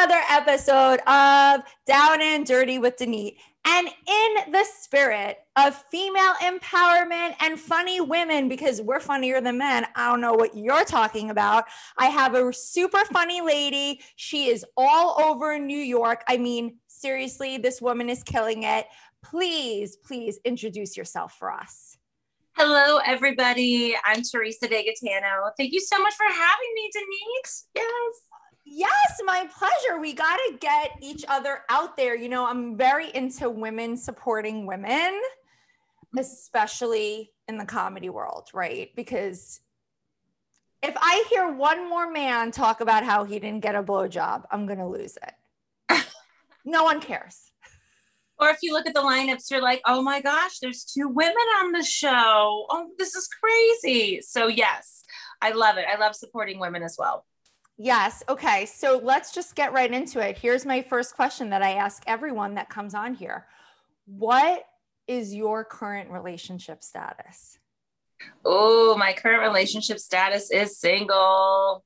another episode of Down and Dirty with Denise. And in the spirit of female empowerment and funny women, because we're funnier than men, I don't know what you're talking about. I have a super funny lady. She is all over New York. I mean, seriously, this woman is killing it. Please, please introduce yourself for us. Hello, everybody. I'm Teresa DeGaetano. Thank you so much for having me, Denise. Yes. Yes, my pleasure. We got to get each other out there. You know, I'm very into women supporting women, especially in the comedy world, right? Because if I hear one more man talk about how he didn't get a blowjob, I'm going to lose it. no one cares. Or if you look at the lineups, you're like, oh my gosh, there's two women on the show. Oh, this is crazy. So, yes, I love it. I love supporting women as well. Yes. Okay. So let's just get right into it. Here's my first question that I ask everyone that comes on here What is your current relationship status? Oh, my current relationship status is single.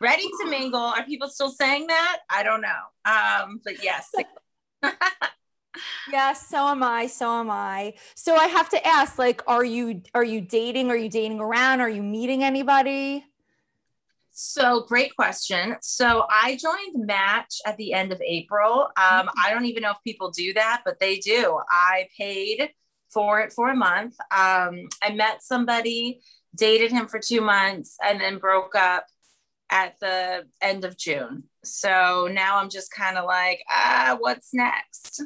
Ready to mingle. Are people still saying that? I don't know. Um, but yes. yes so am i so am i so i have to ask like are you are you dating are you dating around are you meeting anybody so great question. So i joined match at the end of april. Um, mm-hmm. i don't even know if people do that but they do. I paid for it for a month. Um, i met somebody dated him for two months and then broke up at the end of june. So now i'm just kind of like ah what's next?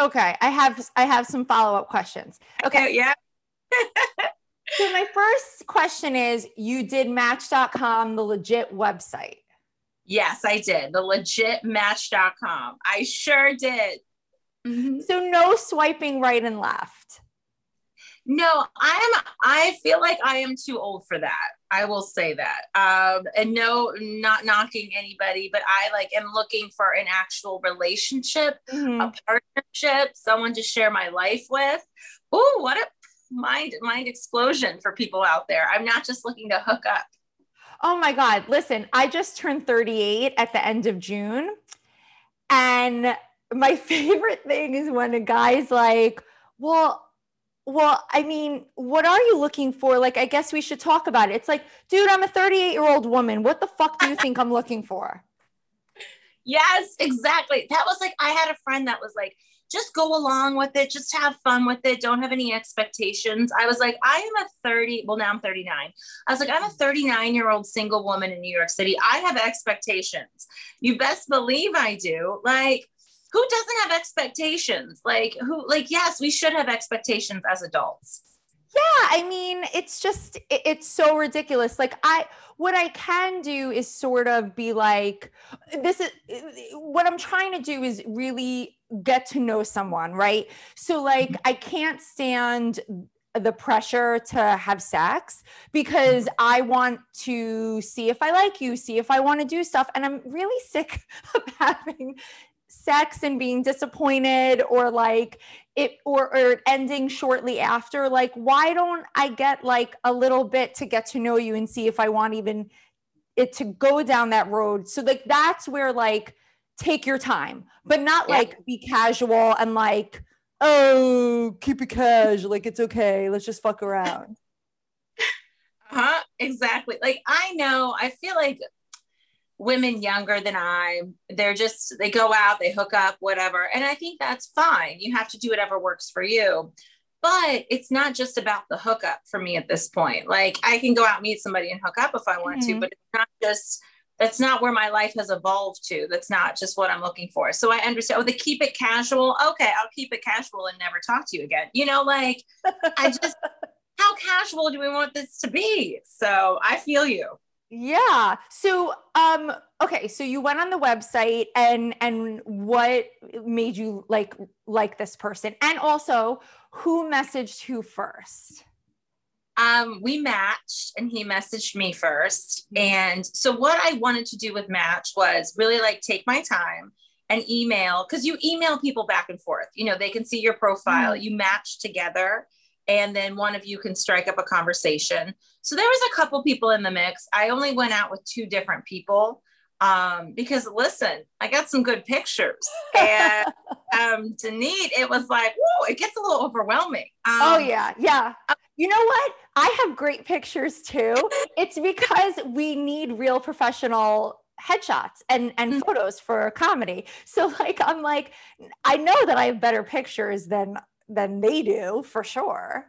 Okay, I have I have some follow up questions. Okay, yeah. so my first question is: You did Match.com, the legit website. Yes, I did the legit Match.com. I sure did. Mm-hmm. So no swiping right and left. No, I'm I feel like I am too old for that. I will say that. Um, and no, not knocking anybody, but I like am looking for an actual relationship, mm-hmm. a partnership, someone to share my life with. Oh, what a mind mind explosion for people out there. I'm not just looking to hook up. Oh my God. Listen, I just turned 38 at the end of June. And my favorite thing is when a guy's like, well, well, I mean, what are you looking for? Like, I guess we should talk about it. It's like, dude, I'm a 38 year old woman. What the fuck do you think I'm looking for? Yes, exactly. That was like, I had a friend that was like, just go along with it, just have fun with it, don't have any expectations. I was like, I am a 30, well, now I'm 39. I was like, I'm a 39 year old single woman in New York City. I have expectations. You best believe I do. Like, who doesn't have expectations? Like who like yes, we should have expectations as adults. Yeah, I mean, it's just it's so ridiculous. Like I what I can do is sort of be like this is what I'm trying to do is really get to know someone, right? So like mm-hmm. I can't stand the pressure to have sex because I want to see if I like you, see if I want to do stuff. And I'm really sick of having sex and being disappointed or like it or, or ending shortly after like why don't i get like a little bit to get to know you and see if i want even it to go down that road so like that's where like take your time but not yeah. like be casual and like oh keep it casual like it's okay let's just fuck around Uh huh exactly like i know i feel like women younger than I, they're just, they go out, they hook up, whatever. And I think that's fine. You have to do whatever works for you. But it's not just about the hookup for me at this point. Like I can go out meet somebody and hook up if I want mm-hmm. to, but it's not just, that's not where my life has evolved to. That's not just what I'm looking for. So I understand, oh, they keep it casual. Okay, I'll keep it casual and never talk to you again. You know, like I just, how casual do we want this to be? So I feel you. Yeah. So um okay, so you went on the website and and what made you like like this person? And also who messaged who first? Um we matched and he messaged me 1st mm-hmm. And so what I wanted to do with match was really like take my time and email cuz you email people back and forth. You know, they can see your profile, mm-hmm. you match together and then one of you can strike up a conversation. So there was a couple people in the mix. I only went out with two different people. um, because listen, I got some good pictures, and um, to need it was like, whoa, it gets a little overwhelming. Um, oh yeah, yeah. You know what? I have great pictures too. it's because we need real professional headshots and and mm-hmm. photos for comedy. So like I'm like I know that I have better pictures than than they do for sure.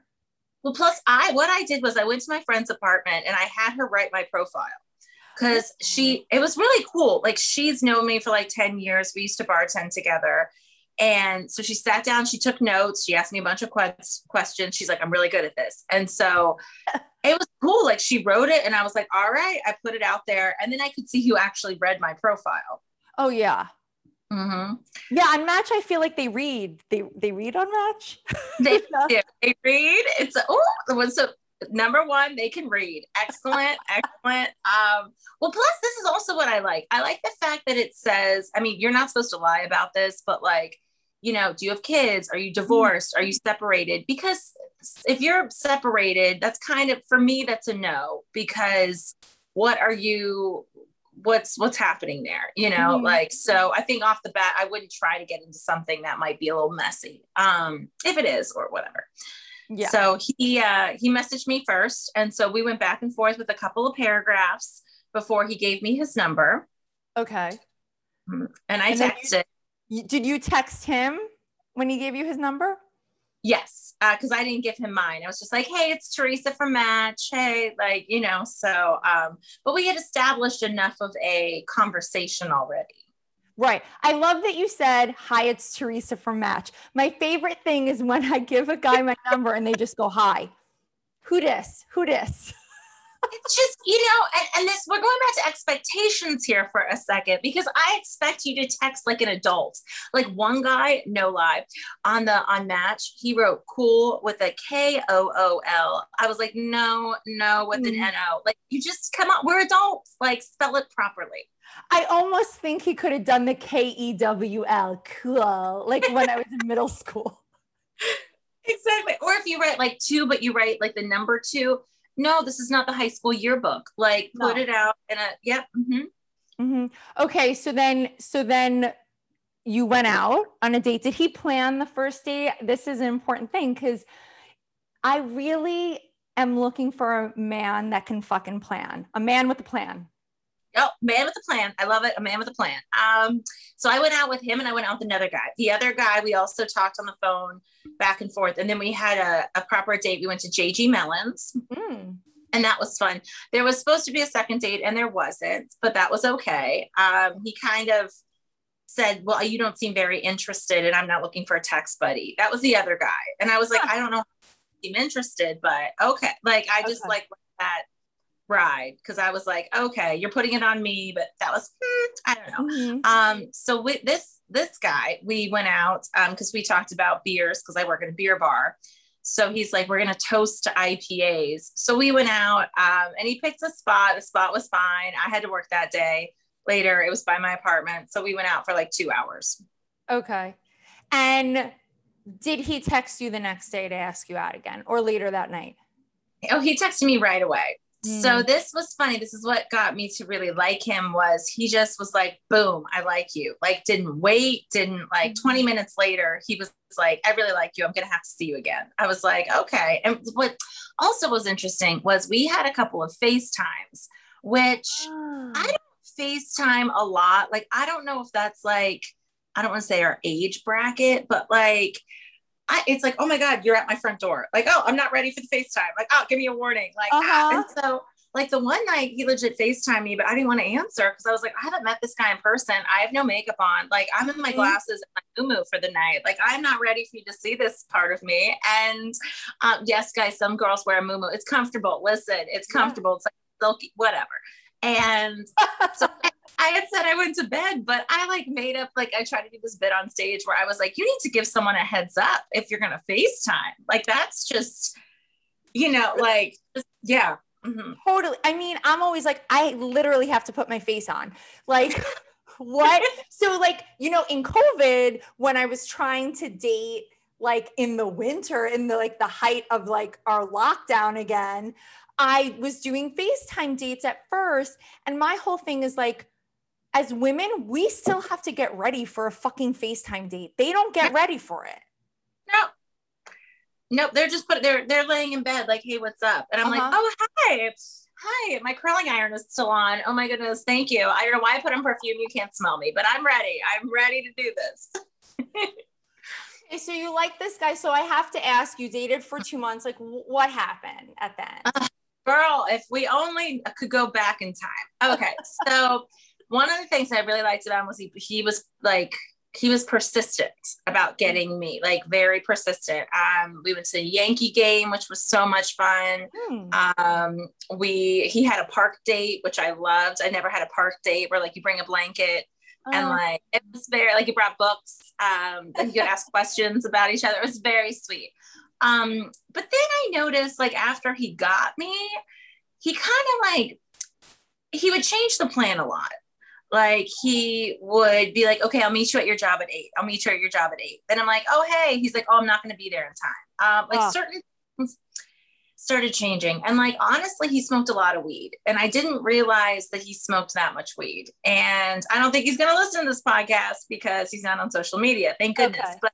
Well, plus I what I did was I went to my friend's apartment and I had her write my profile because she mm. it was really cool. Like she's known me for like 10 years. We used to bartend together. And so she sat down, she took notes, she asked me a bunch of questions. She's like, I'm really good at this. And so it was cool. Like she wrote it, and I was like, all right, I put it out there. And then I could see who actually read my profile. Oh, yeah. Mm-hmm. Yeah, on Match, I feel like they read. They they read on Match. they do. They read. It's oh. So number one, they can read. Excellent, excellent. Um, well, plus this is also what I like. I like the fact that it says. I mean, you're not supposed to lie about this, but like you know, do you have kids? Are you mm-hmm. divorced? Are you separated? Because if you're separated, that's kind of for me, that's a no, because what are you what's what's happening there you know mm-hmm. like so i think off the bat i wouldn't try to get into something that might be a little messy um if it is or whatever yeah so he uh he messaged me first and so we went back and forth with a couple of paragraphs before he gave me his number okay mm-hmm. and i and texted did you text him when he gave you his number? Yes, because uh, I didn't give him mine. I was just like, "Hey, it's Teresa from Match." Hey, like you know. So, um, but we had established enough of a conversation already. Right. I love that you said, "Hi, it's Teresa from Match." My favorite thing is when I give a guy my number and they just go, "Hi." Who dis? Who dis? It's just you know and, and, this we're going back to expectations here for a second because i expect you to text like an adult. Like one guy no lie. On the on match he wrote cool with a k-o-o-l i was like no no with mm. an n-o like you just come on we're adults. Like spell it properly. I almost think he could have done the K E W L, cool, like when I was in middle school. Exactly. Or if you write like two, but you write like the number two, no, this is not the high school yearbook. Like no. put it out in a, yep. Mm-hmm. Mm-hmm. Okay. So then, so then you went out on a date. Did he plan the first date? This is an important thing because I really am looking for a man that can fucking plan, a man with a plan. Oh, man with a plan. I love it. A man with a plan. Um, so I went out with him and I went out with another guy. The other guy, we also talked on the phone back and forth. And then we had a, a proper date. We went to JG Mellons. Mm. And that was fun. There was supposed to be a second date and there wasn't, but that was okay. Um, he kind of said, Well, you don't seem very interested, and I'm not looking for a text buddy. That was the other guy. And I was like, I don't know I'm interested, but okay. Like I just like that ride because I was like, okay, you're putting it on me, but that was hmm, I don't know. Mm-hmm. Um, so with this this guy, we went out um because we talked about beers because I work at a beer bar. So he's like, we're gonna toast to IPAs. So we went out um, and he picked a spot. The spot was fine. I had to work that day. Later, it was by my apartment. So we went out for like two hours. Okay. And did he text you the next day to ask you out again or later that night? Oh, he texted me right away. So hmm. this was funny. This is what got me to really like him was he just was like, boom, I like you. Like didn't wait, didn't like hmm. 20 minutes later, he was like, I really like you. I'm gonna have to see you again. I was like, okay. And what also was interesting was we had a couple of FaceTimes, which oh. I don't FaceTime a lot. Like, I don't know if that's like, I don't want to say our age bracket, but like I, it's like, oh my God, you're at my front door. Like, oh, I'm not ready for the FaceTime. Like, oh, give me a warning. Like, uh-huh. ah. and so like the one night he legit FaceTime me, but I didn't want to answer because I was like, I haven't met this guy in person. I have no makeup on. Like, I'm in my mm-hmm. glasses and my moo for the night. Like, I'm not ready for you to see this part of me. And um, yes, guys, some girls wear a moo It's comfortable. Listen, it's comfortable. It's like silky, whatever. And so I had said I went to bed, but I like made up like I tried to do this bit on stage where I was like, you need to give someone a heads up if you're gonna FaceTime. Like that's just, you know, like just, yeah. Mm-hmm. Totally. I mean, I'm always like, I literally have to put my face on. Like, what? so, like, you know, in COVID, when I was trying to date, like in the winter, in the like the height of like our lockdown again, I was doing FaceTime dates at first. And my whole thing is like, as women, we still have to get ready for a fucking FaceTime date. They don't get ready for it. No. Nope, they're just put they're they're laying in bed like, hey, what's up? And I'm uh-huh. like, oh hi. Hi, my curling iron is still on. Oh my goodness, thank you. I don't know why I put on perfume. You can't smell me, but I'm ready. I'm ready to do this. okay, so you like this guy. So I have to ask, you dated for two months. Like, what happened at that? Uh, girl, if we only could go back in time. Okay, so one of the things I really liked about him was he, he was like he was persistent about getting me, like very persistent. Um, we went to a Yankee game, which was so much fun. Hmm. Um, we he had a park date, which I loved. I never had a park date where like you bring a blanket oh. and like it was very like you brought books. Um, and you could ask questions about each other. It was very sweet. Um, but then I noticed like after he got me, he kind of like he would change the plan a lot like he would be like, okay, I'll meet you at your job at eight. I'll meet you at your job at eight. Then I'm like, oh, hey, he's like, oh, I'm not going to be there in time. Um, like oh. certain things started changing. And like, honestly, he smoked a lot of weed and I didn't realize that he smoked that much weed. And I don't think he's going to listen to this podcast because he's not on social media. Thank goodness. Okay. But,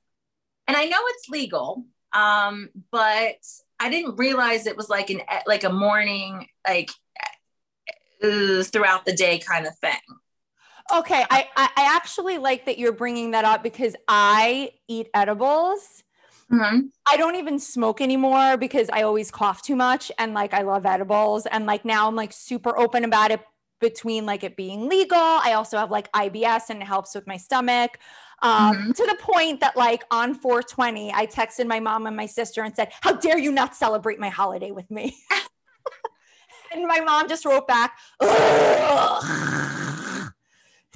and I know it's legal. Um, but I didn't realize it was like an, like a morning, like uh, throughout the day kind of thing. Okay, I, I actually like that you're bringing that up because I eat edibles. Mm-hmm. I don't even smoke anymore because I always cough too much and like I love edibles and like now I'm like super open about it between like it being legal. I also have like IBS and it helps with my stomach. Um, mm-hmm. to the point that like on 420 I texted my mom and my sister and said, "How dare you not celebrate my holiday with me?" and my mom just wrote back,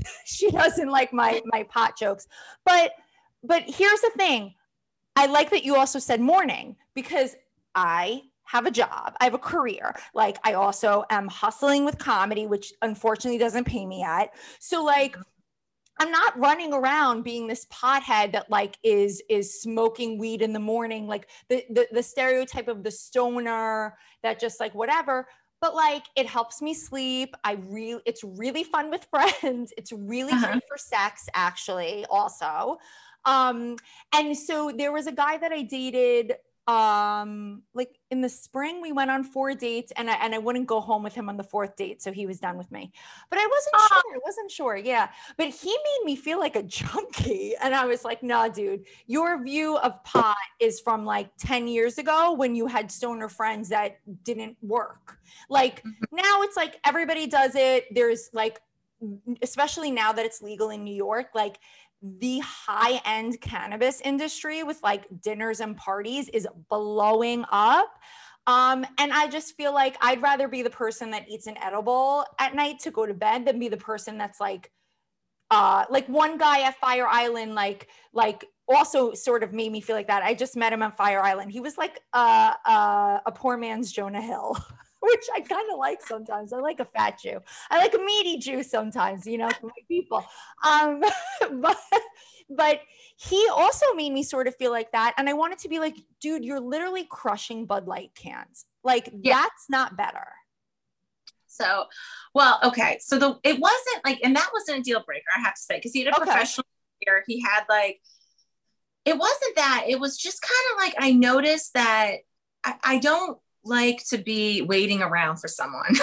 she doesn't like my my pot jokes. But but here's the thing. I like that you also said morning because I have a job. I have a career. Like I also am hustling with comedy, which unfortunately doesn't pay me yet. So like I'm not running around being this pothead that like is is smoking weed in the morning, like the the, the stereotype of the stoner that just like whatever but like it helps me sleep. I really, it's really fun with friends. It's really uh-huh. great for sex, actually, also. Um, and so there was a guy that I dated um like in the spring we went on four dates and I and I wouldn't go home with him on the fourth date so he was done with me. But I wasn't uh, sure I wasn't sure yeah. But he made me feel like a junkie and I was like nah dude your view of pot is from like 10 years ago when you had stoner friends that didn't work. Like mm-hmm. now it's like everybody does it there's like especially now that it's legal in New York like the high end cannabis industry with like dinners and parties is blowing up. Um, and I just feel like I'd rather be the person that eats an edible at night to go to bed than be the person that's like, uh, like one guy at Fire Island, like, like also sort of made me feel like that. I just met him at Fire Island. He was like uh, uh, a poor man's Jonah Hill. which I kind of like sometimes. I like a fat Jew. I like a meaty Jew sometimes, you know, for my people. Um, but but he also made me sort of feel like that. And I wanted to be like, dude, you're literally crushing Bud Light cans. Like yeah. that's not better. So, well, okay. So the it wasn't like, and that wasn't a deal breaker, I have to say, because he had a okay. professional career. He had like, it wasn't that. It was just kind of like I noticed that I, I don't like to be waiting around for someone.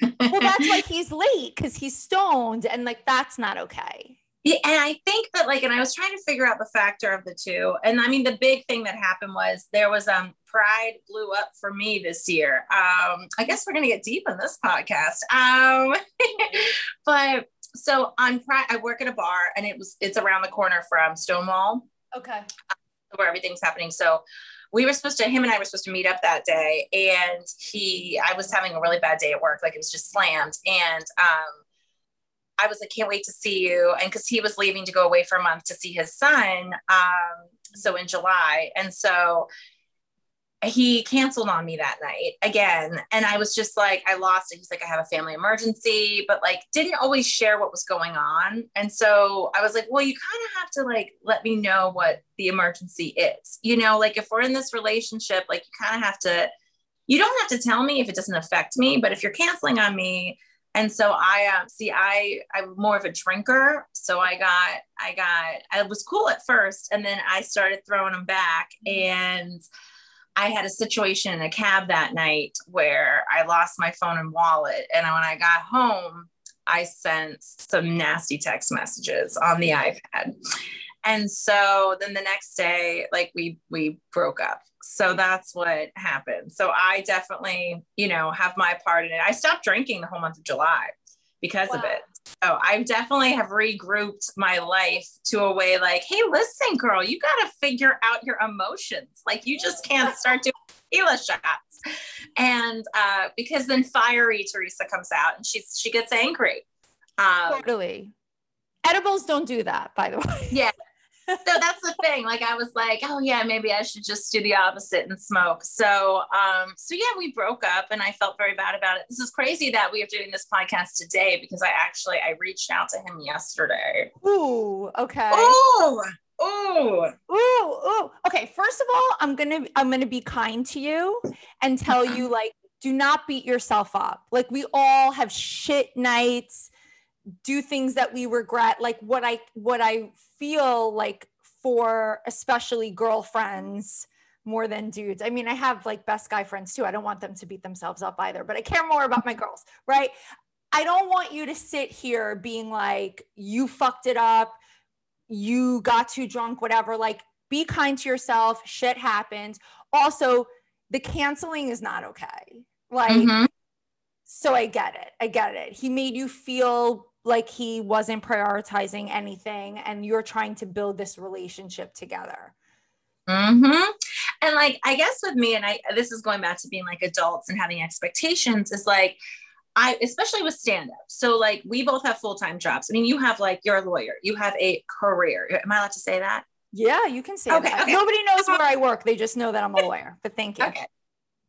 well, that's why he's late because he's stoned, and like that's not okay. Yeah, and I think that like, and I was trying to figure out the factor of the two. And I mean, the big thing that happened was there was um Pride blew up for me this year. Um, I guess we're gonna get deep in this podcast. Um, but so on Pride, I work at a bar, and it was it's around the corner from Stonewall. Okay. Where everything's happening. So we were supposed to him and I were supposed to meet up that day and he I was having a really bad day at work like it was just slammed and um I was like can't wait to see you and cuz he was leaving to go away for a month to see his son um so in July and so he canceled on me that night again. And I was just like, I lost it. He's like, I have a family emergency, but like didn't always share what was going on. And so I was like, well, you kind of have to like let me know what the emergency is. You know, like if we're in this relationship, like you kind of have to, you don't have to tell me if it doesn't affect me, but if you're canceling on me, and so I um, see I I'm more of a drinker, so I got I got I was cool at first, and then I started throwing them back, and I had a situation in a cab that night where I lost my phone and wallet, and when I got home, I sent some nasty text messages on the iPad. And so then the next day, like we we broke up. So that's what happened. So I definitely, you know, have my part in it. I stopped drinking the whole month of July because wow. of it. So I definitely have regrouped my life to a way like, hey, listen, girl, you got to figure out your emotions. Like you just can't start doing tequila shots. And uh, because then fiery Teresa comes out and she's she gets angry. Um, totally. Edibles don't do that, by the way. Yeah so that's the thing. Like I was like, oh yeah, maybe I should just do the opposite and smoke. So um, so yeah, we broke up and I felt very bad about it. This is crazy that we are doing this podcast today because I actually I reached out to him yesterday. Ooh, okay. Ooh. Ooh. Ooh, ooh. Okay, first of all, I'm gonna I'm gonna be kind to you and tell you like do not beat yourself up. Like we all have shit nights do things that we regret like what i what i feel like for especially girlfriends more than dudes. I mean i have like best guy friends too. I don't want them to beat themselves up either but i care more about my girls right? I don't want you to sit here being like you fucked it up. You got too drunk whatever. Like be kind to yourself. Shit happens also the canceling is not okay. Like mm-hmm. so i get it. I get it. He made you feel like he wasn't prioritizing anything and you're trying to build this relationship together mm-hmm. and like i guess with me and i this is going back to being like adults and having expectations is like I, especially with stand up. So, like, we both have full time jobs. I mean, you have like, you're a lawyer, you have a career. Am I allowed to say that? Yeah, you can say okay, that. Okay. Nobody knows where I work. They just know that I'm a lawyer, but thank you. Okay.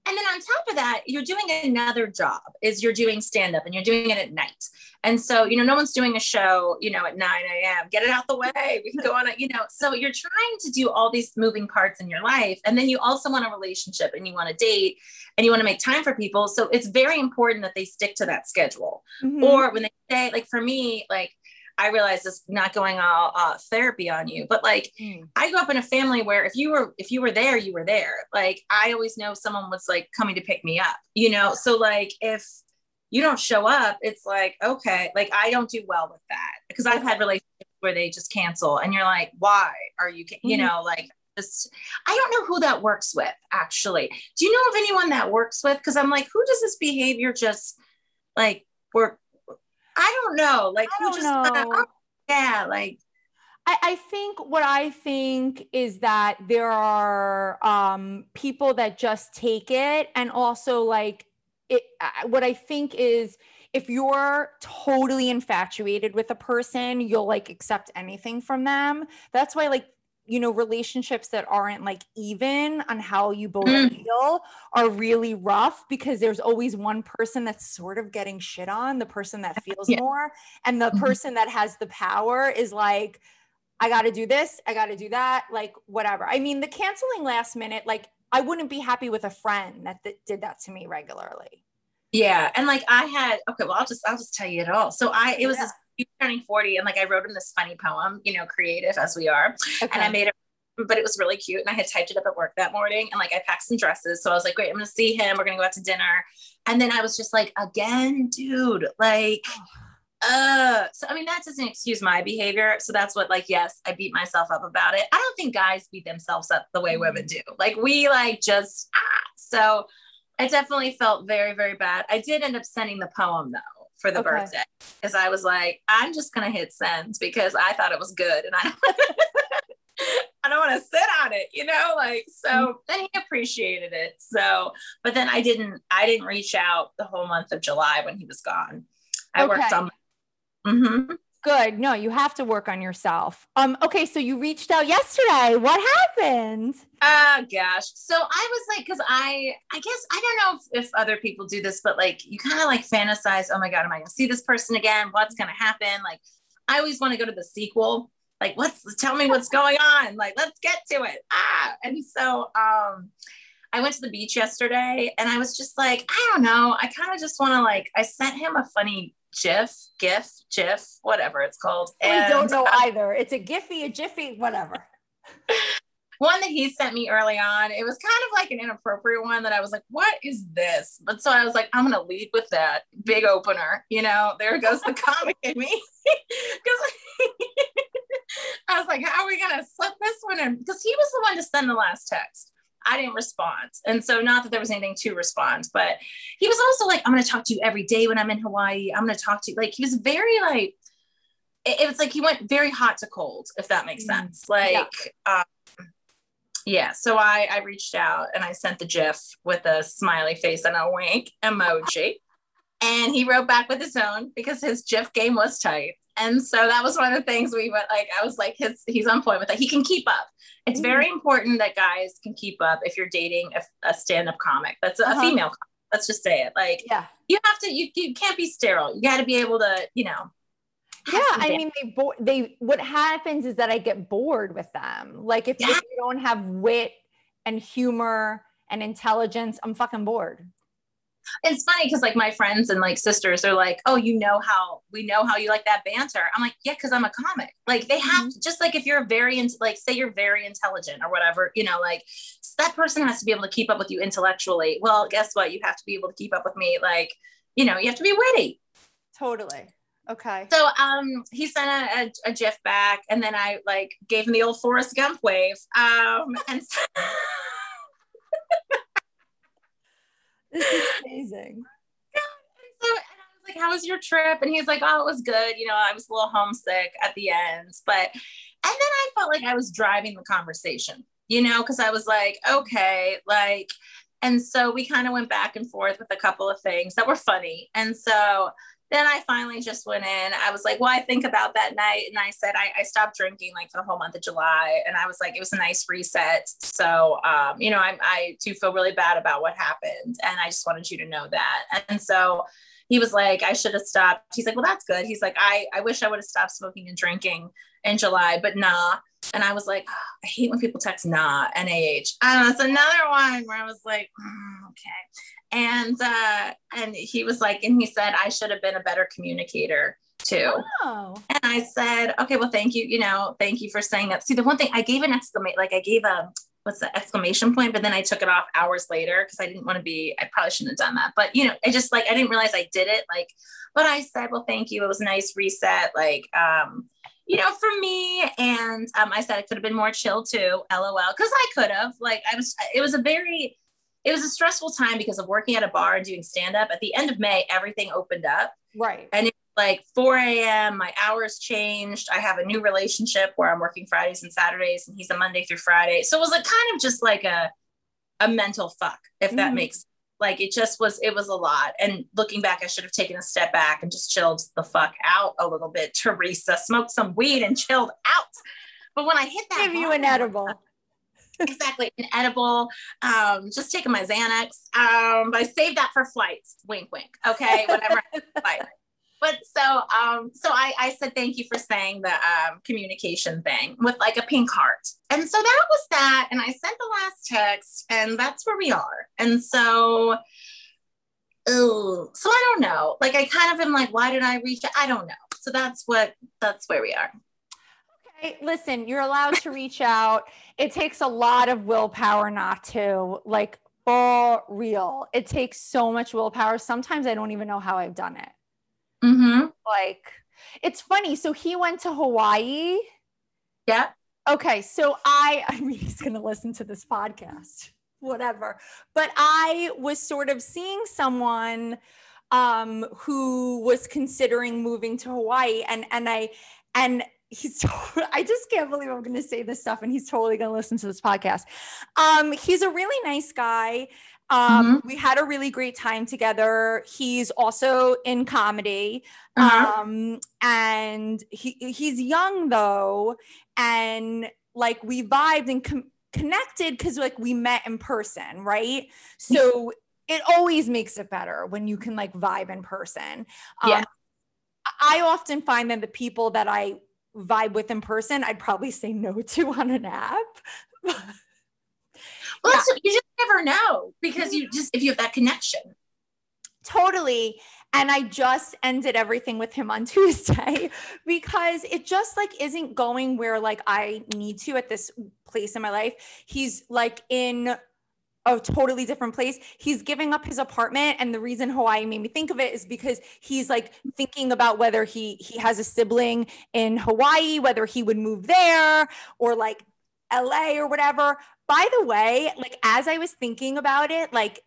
And then on top of that, you're doing another job is you're doing stand up and you're doing it at night. And so, you know, no one's doing a show, you know, at 9 a.m. Get it out the way. We can go on it, you know. So you're trying to do all these moving parts in your life. And then you also want a relationship and you want to date and you want to make time for people. So it's very important that they stick to that schedule. Mm-hmm. Or when they say, like for me, like I realize this not going all uh, therapy on you, but like mm. I grew up in a family where if you were if you were there, you were there. Like I always know someone was like coming to pick me up, you know. So like if you don't show up, it's like, okay, like I don't do well with that because I've had relationships where they just cancel and you're like, why are you, you mm-hmm. know, like just, I don't know who that works with actually. Do you know of anyone that works with? Cause I'm like, who does this behavior just like work? I don't know. Like, who just, know. yeah, like, I, I, think what I think is that there are um, people that just take it and also like it, what I think is if you're totally infatuated with a person, you'll like accept anything from them. That's why, like, you know, relationships that aren't like even on how you both mm. feel are really rough because there's always one person that's sort of getting shit on, the person that feels yeah. more. And the mm-hmm. person that has the power is like, I got to do this, I got to do that, like, whatever. I mean, the canceling last minute, like, I wouldn't be happy with a friend that th- did that to me regularly. Yeah, and like I had okay, well I'll just I'll just tell you it all. So I it was yeah. this turning 40 and like I wrote him this funny poem, you know, creative as we are. Okay. And I made it but it was really cute and I had typed it up at work that morning and like I packed some dresses. So I was like, great, I'm gonna see him. We're gonna go out to dinner. And then I was just like, again, dude, like uh so I mean that doesn't excuse my behavior. So that's what like yes, I beat myself up about it. I don't think guys beat themselves up the way women mm. do. Like we like just ah. so I definitely felt very, very bad. I did end up sending the poem though for the okay. birthday because I was like, I'm just gonna hit send because I thought it was good and I I don't want to sit on it, you know, like so mm-hmm. then he appreciated it. So, but then I didn't I didn't reach out the whole month of July when he was gone. I okay. worked on mm-hmm. Good. No, you have to work on yourself. Um, okay, so you reached out yesterday. What happened? Oh gosh. So I was like, because I I guess I don't know if, if other people do this, but like you kind of like fantasize, oh my God, am I gonna see this person again? What's gonna happen? Like I always want to go to the sequel. Like, what's tell me what's going on? Like, let's get to it. Ah, and so um I went to the beach yesterday and I was just like, I don't know. I kind of just want to like, I sent him a funny GIF, GIF, GIF, whatever it's called. I don't know um, either. It's a Giphy, a Jiffy, whatever. one that he sent me early on, it was kind of like an inappropriate one that I was like, what is this? But so I was like, I'm going to lead with that big opener. You know, there goes the comic in me. Because I was like, how are we going to slip this one in? Because he was the one to send the last text. I didn't respond. And so, not that there was anything to respond, but he was also like, I'm going to talk to you every day when I'm in Hawaii. I'm going to talk to you. Like, he was very like, it, it was like he went very hot to cold, if that makes mm. sense. Like, yeah. um, yeah. So I, I reached out and I sent the GIF with a smiley face and a wink emoji. And he wrote back with his own because his GIF game was tight. And so that was one of the things we went like, I was like, his, he's on point with that. He can keep up. It's mm very important that guys can keep up if you're dating a, a stand-up comic. That's a, uh-huh. a female comic. Let's just say it. Like, yeah, you have to, you, you can't be sterile. You got to be able to, you know, yeah i mean they bo- they what happens is that i get bored with them like if, yeah. if you don't have wit and humor and intelligence i'm fucking bored it's funny because like my friends and like sisters are like oh you know how we know how you like that banter i'm like yeah because i'm a comic like they have mm-hmm. just like if you're very in, like say you're very intelligent or whatever you know like that person has to be able to keep up with you intellectually well guess what you have to be able to keep up with me like you know you have to be witty totally Okay. So um he sent a, a, a GIF back and then I like gave him the old Forrest Gump wave. Um and so- This is amazing. So, and I was like, how was your trip? And he's like, oh, it was good. You know, I was a little homesick at the end. But and then I felt like I was driving the conversation, you know, because I was like, okay, like, and so we kind of went back and forth with a couple of things that were funny. And so then I finally just went in. I was like, well, I think about that night. And I said, I, I, stopped drinking like for the whole month of July. And I was like, it was a nice reset. So, um, you know, I, I do feel really bad about what happened. And I just wanted you to know that. And so he was like, I should have stopped. He's like, well, that's good. He's like, I, I wish I would have stopped smoking and drinking in July, but nah. And I was like, oh, I hate when people text nah, NAH. know it's another one where I was like, mm, okay and uh, and he was like, and he said I should have been a better communicator too. Oh. And I said, okay, well, thank you. You know, thank you for saying that. See, the one thing I gave an exclamation, like I gave a what's the exclamation point, but then I took it off hours later because I didn't want to be. I probably shouldn't have done that, but you know, I just like I didn't realize I did it. Like, but I said, well, thank you. It was a nice reset. Like, um, you know, for me. And um, I said I could have been more chill too, lol, because I could have. Like, I was. It was a very it was a stressful time because of working at a bar and doing stand up. At the end of May, everything opened up. Right. And it's like 4 a.m. My hours changed. I have a new relationship where I'm working Fridays and Saturdays, and he's a Monday through Friday. So it was like kind of just like a a mental fuck, if that mm. makes like it just was it was a lot. And looking back, I should have taken a step back and just chilled the fuck out a little bit. Teresa smoked some weed and chilled out. But when I hit that, give you an edible exactly an edible um just taking my xanax um but i saved that for flights wink wink okay whatever but so um so I, I said thank you for saying the um, communication thing with like a pink heart. And so that was that and i sent the last text and that's where we are. And so oh so i don't know. Like i kind of am like why did i reach i don't know. So that's what that's where we are listen, you're allowed to reach out. It takes a lot of willpower not to, like, for real. It takes so much willpower. Sometimes I don't even know how I've done it. Mm-hmm. Like, it's funny. So he went to Hawaii. Yeah. Okay. So I, I mean, he's going to listen to this podcast, whatever. But I was sort of seeing someone um, who was considering moving to Hawaii. And, and I, and he's I just can't believe I'm going to say this stuff and he's totally going to listen to this podcast. Um he's a really nice guy. Um mm-hmm. we had a really great time together. He's also in comedy. Uh-huh. Um and he he's young though and like we vibed and com- connected cuz like we met in person, right? So it always makes it better when you can like vibe in person. Um, yeah. I often find that the people that I vibe with in person, I'd probably say no to on an app. well, yeah. you just never never know because mm-hmm. you just if you have that connection. Totally. And I just ended everything with him on Tuesday because it just like isn't going where like I need to at this place in my life. He's like in a totally different place. He's giving up his apartment and the reason Hawaii made me think of it is because he's like thinking about whether he he has a sibling in Hawaii, whether he would move there or like LA or whatever. By the way, like as I was thinking about it like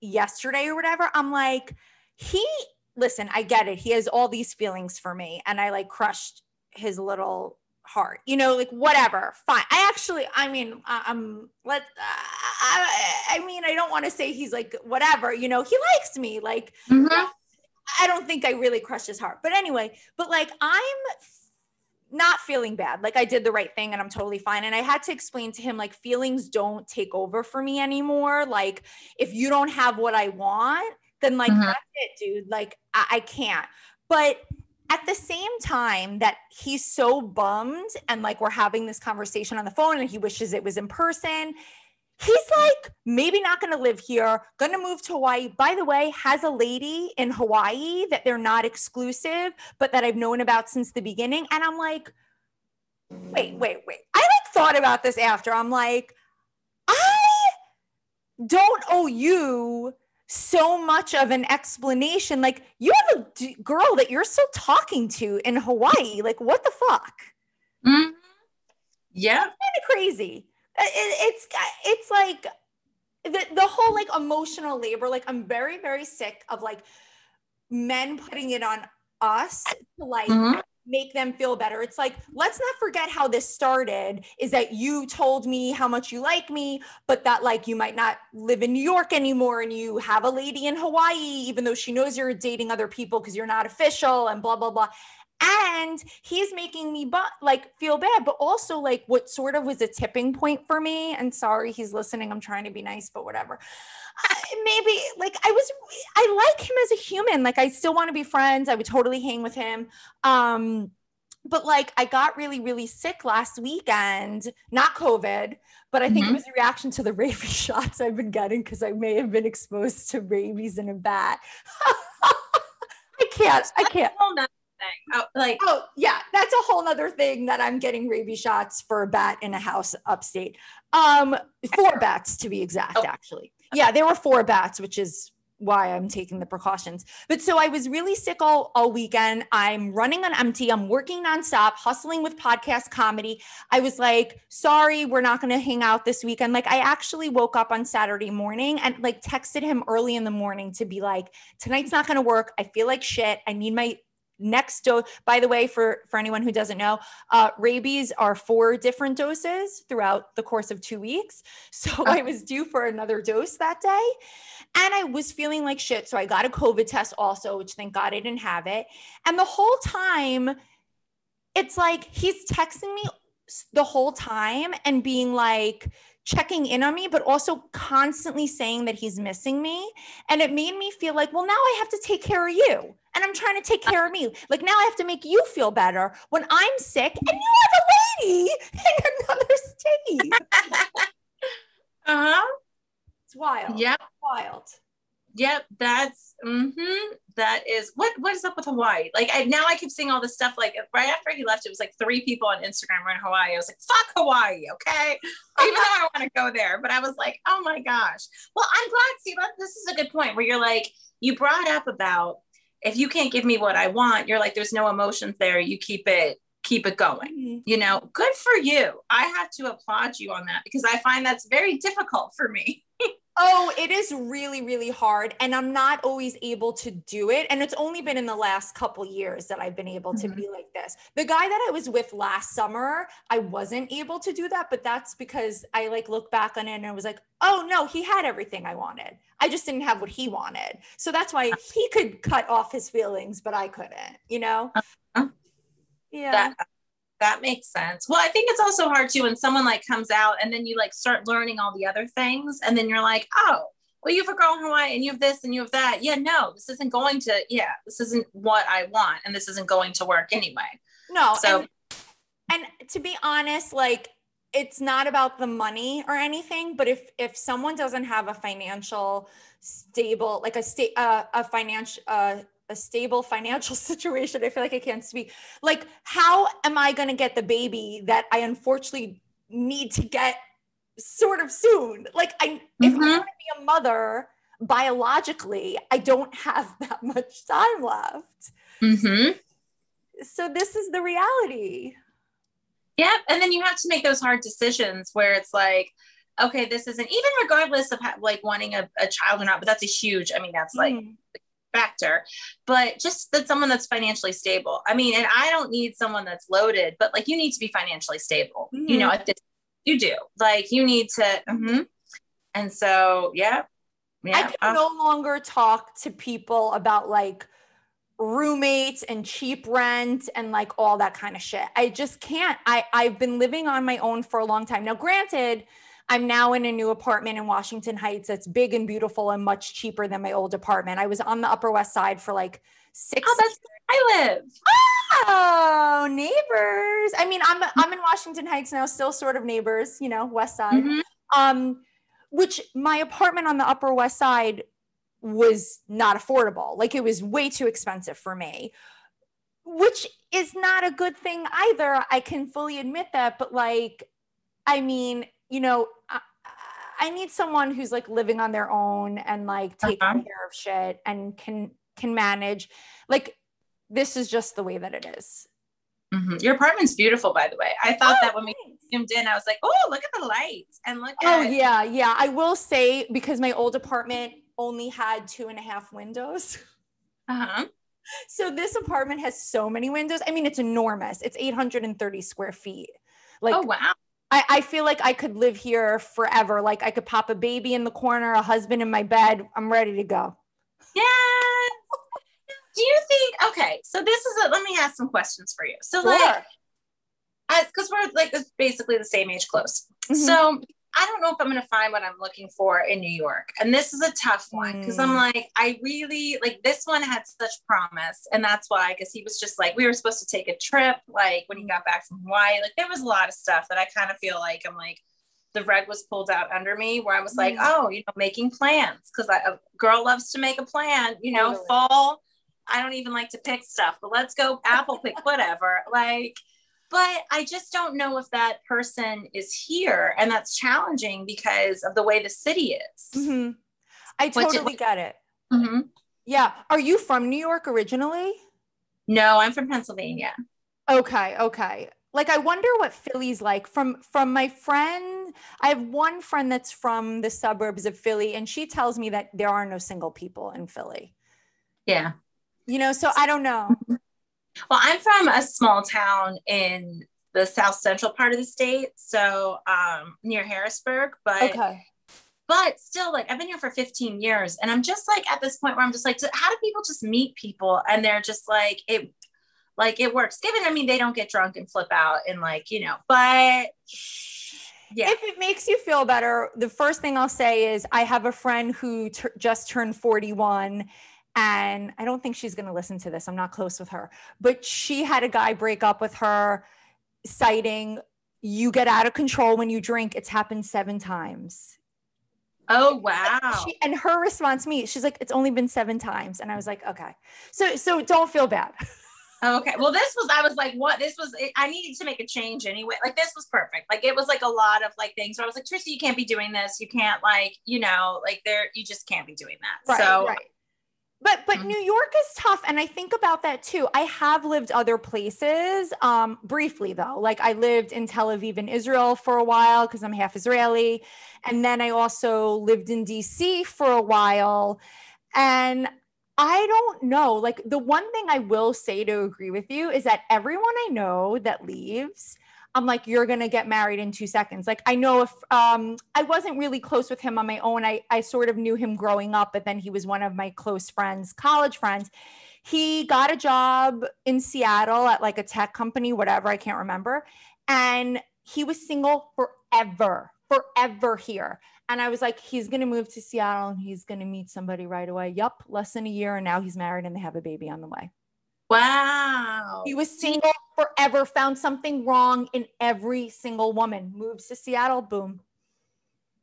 yesterday or whatever, I'm like he listen, I get it. He has all these feelings for me and I like crushed his little heart you know like whatever fine i actually i mean i'm let uh, I, I mean i don't want to say he's like whatever you know he likes me like mm-hmm. i don't think i really crushed his heart but anyway but like i'm not feeling bad like i did the right thing and i'm totally fine and i had to explain to him like feelings don't take over for me anymore like if you don't have what i want then like mm-hmm. that's it dude like I, I can't but at the same time that he's so bummed and like we're having this conversation on the phone and he wishes it was in person he's like maybe not going to live here going to move to hawaii. By the way has a lady in hawaii that they're not exclusive but that i've known about since the beginning and i'm like wait wait wait. I like thought about this after. I'm like i don't owe you so much of an explanation. Like you have a d- girl that you're still talking to in Hawaii. Like what the fuck? Mm-hmm. Yeah, kind of crazy. It, it's it's like the the whole like emotional labor. Like I'm very very sick of like men putting it on us to like mm-hmm make them feel better. It's like, let's not forget how this started is that you told me how much you like me, but that like you might not live in New York anymore and you have a lady in Hawaii, even though she knows you're dating other people because you're not official and blah, blah, blah. And he's making me but like feel bad, but also like what sort of was a tipping point for me. And sorry, he's listening. I'm trying to be nice, but whatever maybe like I was I like him as a human. Like I still want to be friends. I would totally hang with him. Um but like I got really really sick last weekend, not COVID, but I think mm-hmm. it was a reaction to the rabies shots I've been getting cuz I may have been exposed to rabies in a bat. I can't. I can't. Oh, like oh yeah, that's a whole other thing that I'm getting rabies shots for a bat in a house upstate. Um, four bats to be exact, oh. actually yeah, there were four bats, which is why I'm taking the precautions. But so I was really sick all, all weekend. I'm running on empty. I'm working nonstop, hustling with podcast comedy. I was like, sorry, we're not going to hang out this weekend. Like, I actually woke up on Saturday morning and like texted him early in the morning to be like, tonight's not going to work. I feel like shit. I need my next dose by the way for for anyone who doesn't know uh, rabies are four different doses throughout the course of two weeks. So i was due for another dose that day and i was feeling like shit. So i got a covid test also which thank god i didn't have it. And the whole time it's like he's texting me the whole time and being like checking in on me, but also constantly saying that he's missing me. And it made me feel like, well, now I have to take care of you. And I'm trying to take care of me. Like now I have to make you feel better when I'm sick and you have a lady in another state. uh-huh. It's wild. Yeah. Wild. Yep, that's mm-hmm. That is what what is up with Hawaii? Like I now I keep seeing all this stuff. Like right after he left, it was like three people on Instagram were in Hawaii. I was like, fuck Hawaii, okay? Even though I want to go there, but I was like, oh my gosh. Well, I'm glad. See, this is a good point where you're like, you brought up about if you can't give me what I want, you're like, there's no emotions there. You keep it keep it going. Mm-hmm. You know, good for you. I have to applaud you on that because I find that's very difficult for me. Oh, it is really, really hard. And I'm not always able to do it. And it's only been in the last couple years that I've been able to mm-hmm. be like this. The guy that I was with last summer, I wasn't able to do that, but that's because I like look back on it and I was like, oh no, he had everything I wanted. I just didn't have what he wanted. So that's why he could cut off his feelings, but I couldn't, you know? Uh-huh. Yeah. That that makes sense. Well, I think it's also hard too when someone like comes out and then you like start learning all the other things, and then you're like, oh, well, you have a girl in Hawaii and you have this and you have that. Yeah, no, this isn't going to, yeah, this isn't what I want, and this isn't going to work anyway. No. So, and, and to be honest, like it's not about the money or anything, but if if someone doesn't have a financial stable, like a state, uh, a financial, uh, a stable financial situation, I feel like I can't speak. Like, how am I going to get the baby that I unfortunately need to get sort of soon? Like, I if mm-hmm. I want to be a mother biologically, I don't have that much time left. Mm-hmm. So this is the reality. Yeah. And then you have to make those hard decisions where it's like, okay, this isn't even regardless of how, like wanting a, a, child or not, but that's a huge, I mean, that's like mm. Factor, but just that someone that's financially stable. I mean, and I don't need someone that's loaded, but like you need to be financially stable, mm-hmm. you know, mm-hmm. this, you do like you need to, mm-hmm. and so, yeah. Yeah, I can uh, no longer talk to people about like roommates and cheap rent and like all that kind of shit. I just can't. I I've been living on my own for a long time. Now granted, I'm now in a new apartment in Washington Heights that's big and beautiful and much cheaper than my old apartment. I was on the Upper West Side for like 6 Oh, that's where I live. Oh, neighbors. I mean, I'm I'm in Washington Heights now, still sort of neighbors, you know, West Side. Mm-hmm. Um which my apartment on the Upper West Side was not affordable. Like it was way too expensive for me, which is not a good thing either. I can fully admit that. But like, I mean, you know, I, I need someone who's like living on their own and like taking uh-huh. care of shit and can can manage. Like this is just the way that it is. Mm-hmm. Your apartment's beautiful, by the way. I thought oh, that when we zoomed in, I was like, "Oh, look at the lights!" And look. Oh yeah, yeah. I will say because my old apartment only had two and a half windows. Uh-huh. So this apartment has so many windows. I mean, it's enormous. It's 830 square feet. Like, oh wow. I, I feel like I could live here forever. Like I could pop a baby in the corner, a husband in my bed. I'm ready to go. Yeah. Do you think okay, so this is a let me ask some questions for you. So sure. like as because we're like basically the same age close. Mm-hmm. So I don't know if I'm going to find what I'm looking for in New York. And this is a tough one because mm. I'm like, I really like this one had such promise. And that's why, because he was just like, we were supposed to take a trip, like when he got back from Hawaii. Like there was a lot of stuff that I kind of feel like I'm like, the rug was pulled out under me where I was like, mm. oh, you know, making plans because a girl loves to make a plan, you know, totally. fall. I don't even like to pick stuff, but let's go apple pick, whatever. Like, but I just don't know if that person is here. And that's challenging because of the way the city is. Mm-hmm. I totally it, get it. Mm-hmm. Yeah. Are you from New York originally? No, I'm from Pennsylvania. Okay. Okay. Like I wonder what Philly's like from from my friend. I have one friend that's from the suburbs of Philly and she tells me that there are no single people in Philly. Yeah. You know, so I don't know. Well, I'm from a small town in the south central part of the state, so um, near Harrisburg. But okay. but still, like I've been here for 15 years, and I'm just like at this point where I'm just like, how do people just meet people and they're just like it, like it works? Given, I mean, they don't get drunk and flip out and like you know, but yeah. If it makes you feel better, the first thing I'll say is I have a friend who t- just turned 41 and I don't think she's going to listen to this. I'm not close with her, but she had a guy break up with her, citing, you get out of control when you drink. It's happened seven times. Oh wow! She, and her response to me, she's like, "It's only been seven times," and I was like, "Okay." So, so don't feel bad. okay. Well, this was. I was like, "What?" This was. I needed to make a change anyway. Like this was perfect. Like it was like a lot of like things. Where I was like, "Trisha, you can't be doing this. You can't like, you know, like there. You just can't be doing that." Right, so. Right but but mm-hmm. New York is tough and I think about that too. I have lived other places um briefly though. Like I lived in Tel Aviv in Israel for a while because I'm half Israeli and then I also lived in DC for a while and I don't know. Like the one thing I will say to agree with you is that everyone I know that leaves I'm like, you're gonna get married in two seconds. Like I know if um, I wasn't really close with him on my own, I I sort of knew him growing up, but then he was one of my close friends, college friends. He got a job in Seattle at like a tech company, whatever, I can't remember. And he was single forever, forever here. And I was like, he's going to move to Seattle and he's going to meet somebody right away. Yup, less than a year. And now he's married and they have a baby on the way. Wow. He was single forever found something wrong in every single woman. Moves to Seattle, boom.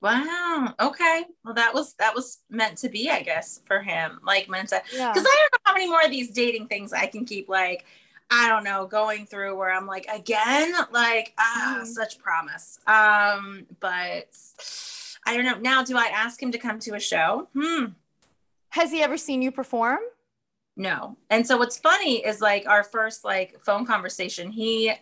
Wow. Okay. Well, that was that was meant to be, I guess, for him. Like meant to, because Yeah. I don't know how many more of these dating things I can keep like. I don't know, going through where I'm like again, like ah, Mhm. such promise. Um, but I don't know. Now, do I ask him to come to a show? Hmm. Has he ever seen you perform? No. And so what's funny is like our first like phone conversation, he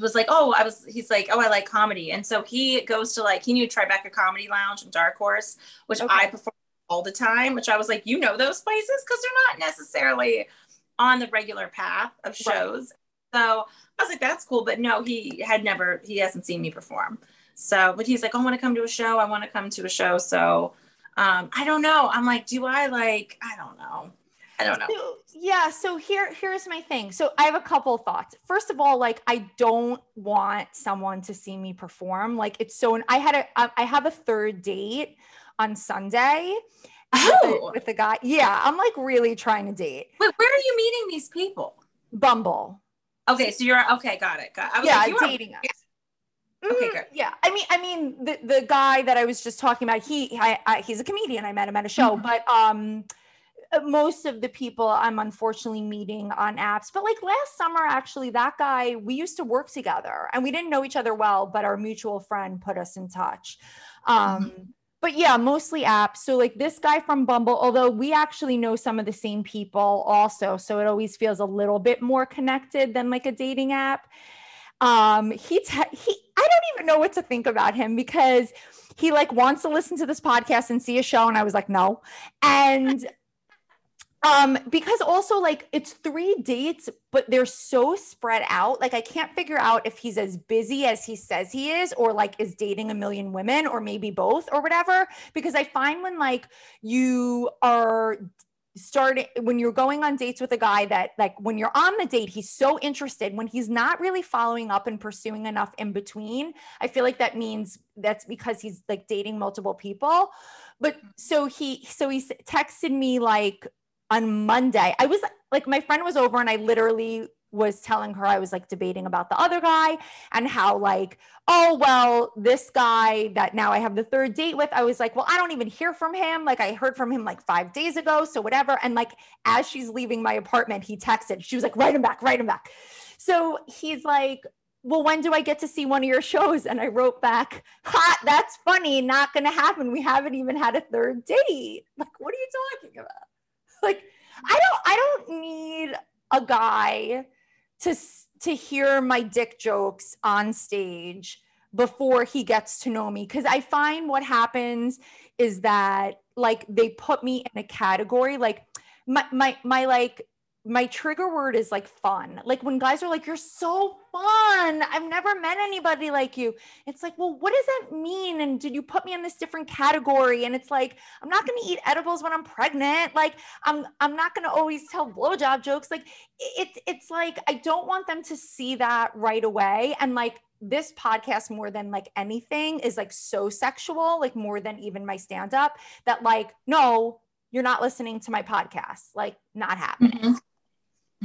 was like, Oh, I was he's like, Oh, I like comedy. And so he goes to like he knew Tribeca Comedy Lounge and Dark Horse, which Okay. I perform all the time, which I was like, you know those places? Because they're not necessarily on the regular path of Right. shows. So I was like, that's cool. But no, he had never he hasn't seen me perform. So but he's like, I want to come to a show. I want to come to a show. So um, I don't know. I'm like, do I like, I don't know. I don't know. So, yeah so here here's my thing so i have a couple of thoughts first of all like i don't want someone to see me perform like it's so i had a I- i have a third date on sunday with, Oh. a, with a guy yeah i'm like really trying to date Wait, where are you meeting these people? bumble Okay, so you're okay. Got it. Got. I was yeah like, you are- dating us Okay, Mm, good. yeah i mean i mean the, the guy that i was just talking about he I, I, he's a comedian i met him at a show Mhm. but um most of the people I'm unfortunately meeting on apps. But like last summer, actually, that guy, we used to work together and we didn't know each other well, but our mutual friend put us in touch. Um, But yeah, mostly apps. So like this guy from Bumble, although we actually know some of the same people also. So it always feels a little bit more connected than like a dating app. Um, he, te- he, I don't even know what to think about him because he like wants to listen to this podcast and see a show. And I was like, no. And um because also like it's three dates but they're so spread out. Like i can't figure out if he's as busy as he says he is or like is dating a million women or maybe both or whatever. Because i find when like you are starting when you're going on dates with a guy that like when you're on the date he's so interested. When he's not really following up and pursuing enough in between i feel like that means that's because he's like dating multiple people. But so he so he texted me like on Monday. I was like, my friend was over and I literally was telling her I was like debating about the other guy and how, like, oh, well, this guy that now I have the third date with, I was like, well, I don't even hear from him. Like, I heard from him like five days ago. So, whatever. And like, as she's leaving my apartment, he texted, she was like, write him back, write him back. So he's like, well, when do I get to see one of your shows? And I wrote back, ha, that's funny. Not going to happen. We haven't even had a third date. Like, what are you talking about? like i don't i don't need a guy to to hear my dick jokes on stage before he gets to know me. Because i find what happens is that like they put me in a category like my my my like my trigger word is like fun. Like when guys are like you're so fun. I've never met anybody like you. It's like well what does that mean? And did you put me in this different category? And it's like i'm not going to eat edibles when i'm pregnant. Like i'm i'm not going to always tell blowjob jokes. Like it's it's like i don't want them to see that right away. And like this podcast more than like anything is like so sexual like more than even my stand up that like no you're not listening to my podcast. Like not happening. Mhm.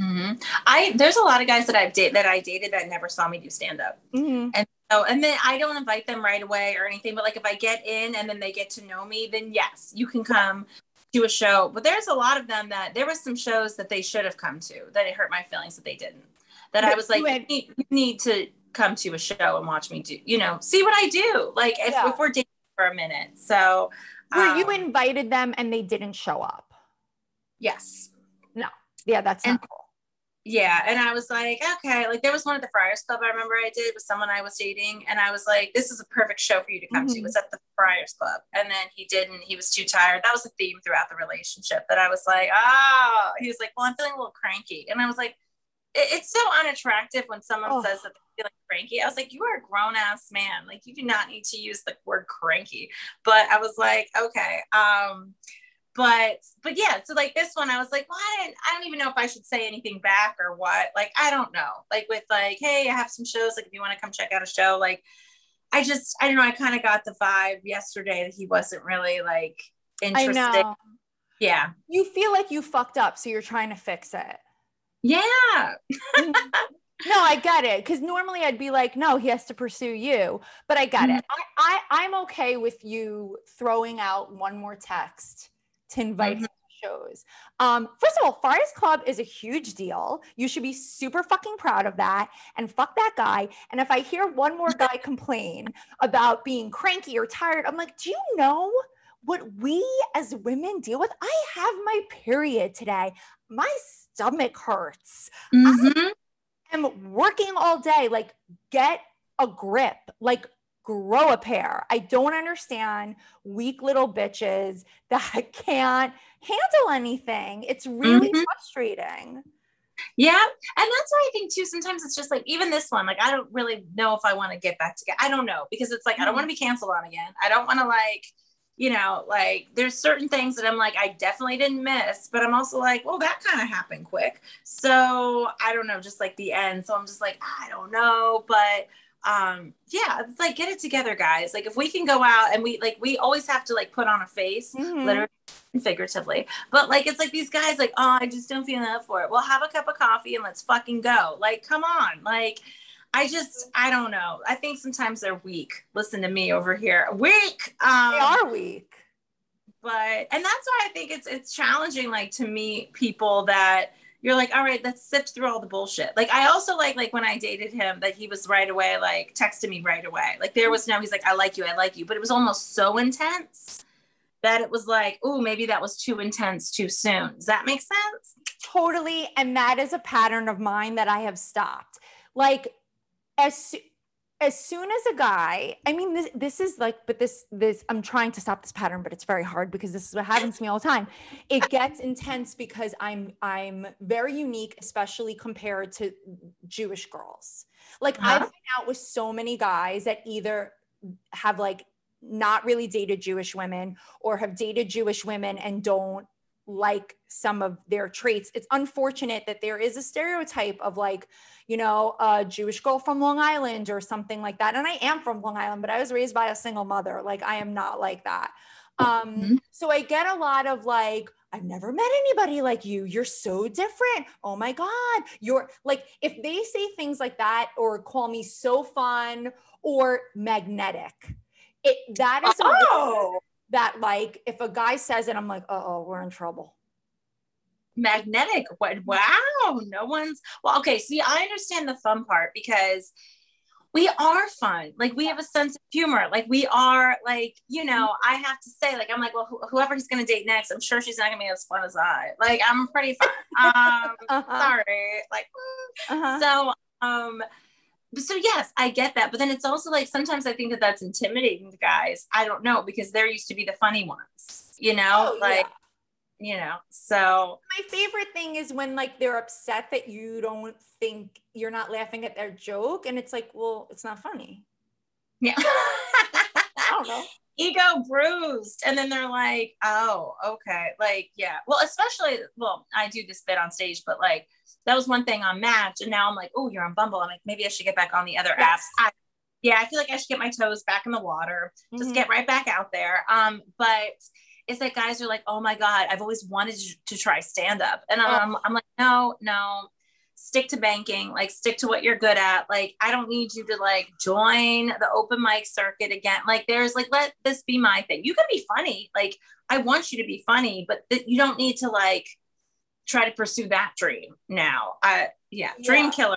Mhm. I there's a lot of guys that I've dated that I dated that never saw me do stand up. Mhm. So and then I don't invite them right away or anything, but like if I get in and then they get to know me, then yes, you can come to a show. But there's a lot of them that there was some shows that they should have come to that it hurt my feelings that they didn't. That I was like, you had- you need, you need to come to a show and watch me do, you know, see what I do. Like if, Yeah. if we're dating for a minute. So where you um, invited them and they didn't show up yes. No. Yeah that's And- not cool Yeah, and I was like, okay, like there was one at the Friars Club I remember I did with someone I was dating, and I was like, this is a perfect show for you to come to. Mhm. It was at the Friars Club, and then he didn't. He was too tired. That was a theme throughout the relationship. That I was like, oh, he was like, well, I'm feeling a little cranky, and I was like, it- it's so unattractive when someone Oh. says that they're feeling cranky. I was like, you are a grown ass man. Like you do not need to use the word cranky. But I was like, okay. Um, but but yeah so like this one i was like well I, didn't, I don't even know if i should say anything back or what like i don't know like with like hey i have some shows like if you want to come check out a show like i just i don't know i kind of got the vibe yesterday that he wasn't really like i interested know yeah you feel like you fucked up so you're trying to fix it yeah no, I get it. Because normally I'd be like, no, he has to pursue you. But I get mm-hmm. it. I, I I'm okay with you throwing out one more text to invite mm-hmm. him to shows. Um, first of all, Friars Club is a huge deal. You should be super fucking proud of that. And fuck that guy. And if I hear one more guy complain about being cranky or tired, I'm like, do you know? What we as women deal with, I have my period today. My stomach hurts. Mm-hmm am working all day. Like, get a grip. Like, grow a pair. I don't understand weak little bitches that can't handle anything. It's really mm-hmm. frustrating. Yeah. And that's why I think too, sometimes it's just like, even this one, like, I don't really know if I want to get back together. I don't know because it's like, mm-hmm. I don't want to be canceled on again. I don't want to like, you know, like there's certain things that I'm like, I definitely didn't miss, but I'm also like, well, that kind of happened quick. So I don't know, just like the end. So I'm just like, I don't know. But um, yeah, it's like get it together, guys. Like if we can go out and we like we always have to like put on a face, mm-hmm. literally and figuratively. But like it's like these guys, like, oh, I just don't feel up for it. Well, have a cup of coffee and let's fucking go. Like, come on. Like I just, I don't know. I think sometimes they're weak. Listen to me over here. Weak. Um, they are weak. But, and that's why I think it's, it's challenging, like to meet people that you're like, all right, let's sift through all the bullshit. Like, I also like, like when I dated him, that he was right away, like texted me right away. Like there was no, he's like, I like you, I like you. But it was almost so intense that it was like, oh, maybe that was too intense too soon. Does that make sense? Totally. And that is a pattern of mine that I have stopped. Like as as soon as a guy i mean this this is like but this this i'm trying to stop this pattern but it's very hard because this is what happens to me all the time it gets intense because i'm i'm very unique especially compared to jewish girls like uh-huh. i've been out with so many guys that either have like not really dated jewish women or have dated jewish women and don't like some of their traits. It's unfortunate that there is a stereotype of like, you know, a Jewish girl from Long Island or something like that. And I am from Long Island, but I was raised by a single mother. Like I am not like that. Um, mm-hmm. so I get a lot of like, I've never met anybody like you. You're so different. Oh my God. You're like, if they say things like that or call me so fun or magnetic, it that is oh that like if a guy says it, I'm like, uh oh, we're in trouble. Magnetic. What? Wow. No one's well. Okay. See, I understand the fun part because we are fun. Like we have a sense of humor. Like we are like, you know, I have to say, like, I'm like, well, wh- whoever he's going to date next, I'm sure she's not going to be as fun as I. Like, I'm pretty fun. Um, uh-huh. sorry. Like, mm. uh-huh. so, um, so yes, I get that, but then it's also like sometimes I think that that's intimidating to guys. I don't know because they're used to be the funny ones, you know, oh, like yeah. you know. So my favorite thing is when like they're upset that you don't think you're not laughing at their joke, and it's like, well, it's not funny. Yeah, I don't know. Ego bruised, and then they're like, oh, okay, like yeah. Well, especially well, I do this bit on stage, but like that was one thing on Match, and now I'm like, oh, you're on Bumble. I'm like, maybe I should get back on the other yes. apps. I, yeah, I feel like I should get my toes back in the water, mm-hmm. just get right back out there. Um, but it's like guys are like, oh my god, I've always wanted to try stand up, and um, oh. I'm like, no, no, stick to banking, like stick to what you're good at. Like I don't need you to like join the open mic circuit again. Like there's like let this be my thing. You can be funny, like I want you to be funny, but th- you don't need to like try to pursue that dream now. I yeah, dream yeah. killer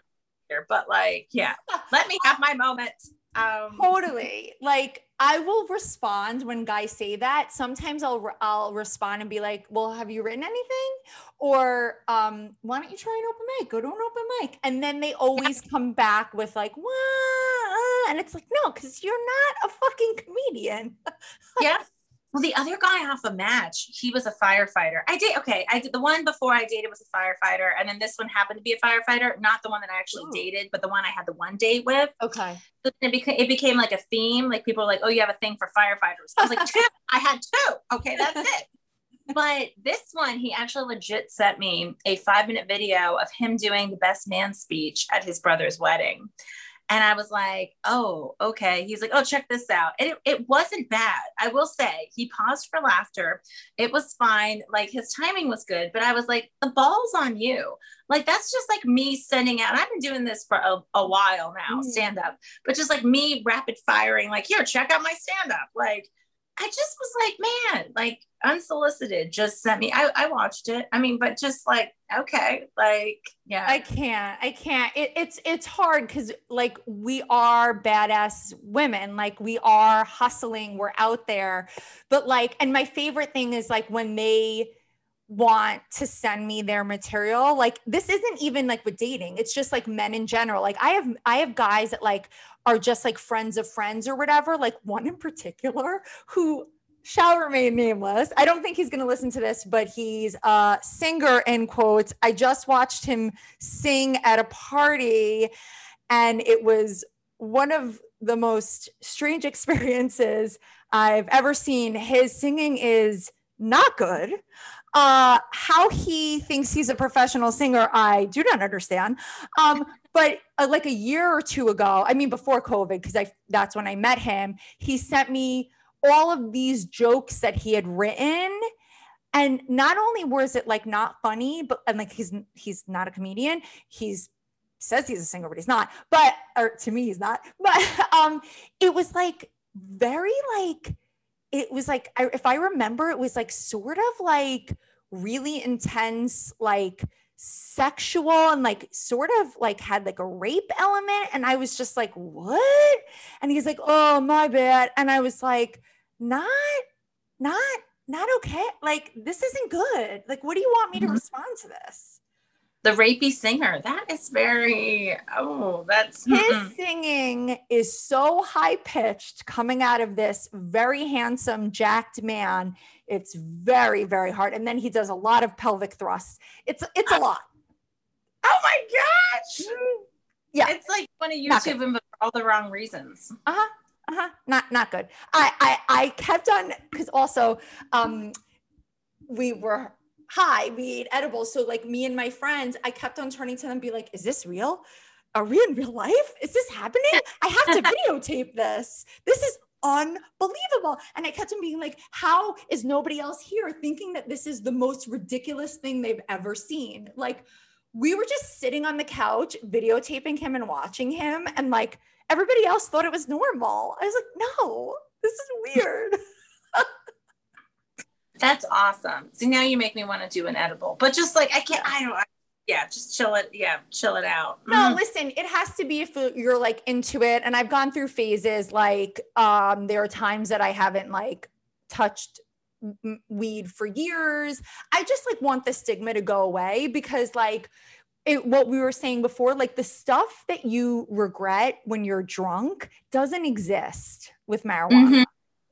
but like yeah, let me have my moment. Um, totally. Like I will respond when guys say that. Sometimes I'll I'll respond and be like, "Well, have you written anything?" Or um, "Why don't you try an open mic? Go to an open mic." And then they always come back with like, "What?" And it's like, "No, because you're not a fucking comedian." yeah, well, the other guy off a match, he was a firefighter. I did okay. I did the one before I dated was a firefighter, and then this one happened to be a firefighter, not the one that I actually Ooh. dated, but the one I had the one date with. Okay. So it became it became like a theme. Like people were like, "Oh, you have a thing for firefighters." I was like, two. I had two. Okay, that's it. but this one, he actually legit sent me a five minute video of him doing the best man speech at his brother's wedding. And I was like, oh, okay. He's like, oh, check this out. And it, it wasn't bad. I will say he paused for laughter. It was fine. Like his timing was good, but I was like, the ball's on you. Like that's just like me sending out. I've been doing this for a, a while now, mm. stand up, but just like me rapid firing, like, here, check out my stand up. Like, I just was like, man, like unsolicited, just sent me. I, I watched it. I mean, but just like, okay, like, yeah. I can't. I can't. It, it's it's hard because like we are badass women. Like we are hustling. We're out there. But like, and my favorite thing is like when they want to send me their material like this isn't even like with dating it's just like men in general like i have i have guys that like are just like friends of friends or whatever like one in particular who shall remain nameless. I don't think he's going to listen to this but he's a singer in quotes. I just watched him sing at a party and it was one of the most strange experiences i've ever seen. His singing is not good. Uh, how he thinks he's a professional singer, I do not understand. Um, but uh, like a year or two ago, I mean, before COVID, because I that's when I met him, he sent me all of these jokes that he had written. And not only was it like not funny, but and like he's he's not a comedian. He's says he's a singer, but he's not. But or to me, he's not. But um, it was like very like it was like I, if I remember, it was like sort of like really intense, like sexual and like sort of like had like a rape element. And I was just like, what? And he's like, oh, my bad. And I was like, not, not, not okay. Like, this isn't good. Like, what do you want me to mm-hmm. respond to this? The rapey singer. That is very oh, that's his mm-mm. singing is so high pitched coming out of this very handsome, jacked man. It's very, very hard. And then he does a lot of pelvic thrusts. It's it's a lot. Oh my gosh. Yeah. It's like on a YouTube and for all the wrong reasons. Uh-huh. Uh-huh. Not not good. I I I kept on because also um we were hi, we ate edibles. So like me and my friends, I kept on turning to them, be like, is this real? Are we in real life? Is this happening? I have to videotape this. This is unbelievable. And I kept on being like, how is nobody else here thinking that this is the most ridiculous thing they've ever seen? Like, we were just sitting on the couch, videotaping him and watching him. And like, everybody else thought it was normal. I was like, no, this is weird. That's awesome. See, now you make me want to do an edible, but just like I can't, I don't, I, yeah, just chill it. Yeah, chill it out. No, mm. listen, it has to be if you're like into it. And I've gone through phases. Like, um, there are times that I haven't like touched weed for years. I just like want the stigma to go away because like it, what we were saying before, like the stuff that you regret when you're drunk doesn't exist with marijuana. Mm-hmm.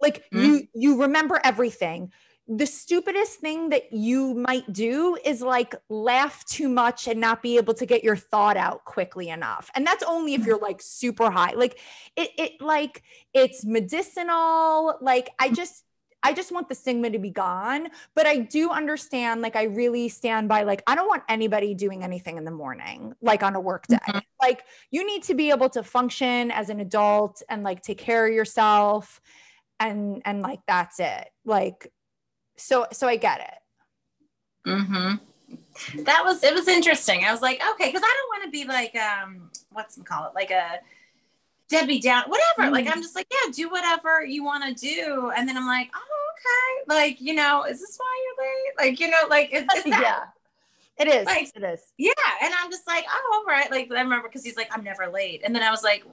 Like mm-hmm. you you remember everything the stupidest thing that you might do is like laugh too much and not be able to get your thought out quickly enough. And that's only if you're like super high. Like it it like it's medicinal. Like I just I just want the stigma to be gone, but I do understand like I really stand by like I don't want anybody doing anything in the morning like on a work day. Mm-hmm. Like you need to be able to function as an adult and like take care of yourself and and like that's it. Like so so I get it. Mm-hmm. That was it was interesting. I was like, okay, because I don't want to be like um what's them call it, like a Debbie Down, whatever. Mm-hmm. Like I'm just like, yeah, do whatever you want to do. And then I'm like, oh, okay. Like, you know, is this why you're late? Like, you know, like is, is that yeah. It is. Like, it is. Yeah. And I'm just like, oh, all right. Like I remember because he's like, I'm never late. And then I was like,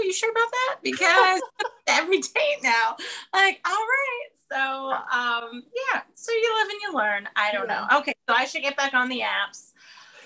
oh, you sure about that? Because every date now. Like, all right. So um, yeah, so you live and you learn. I don't yeah. know. Okay, so I should get back on the apps.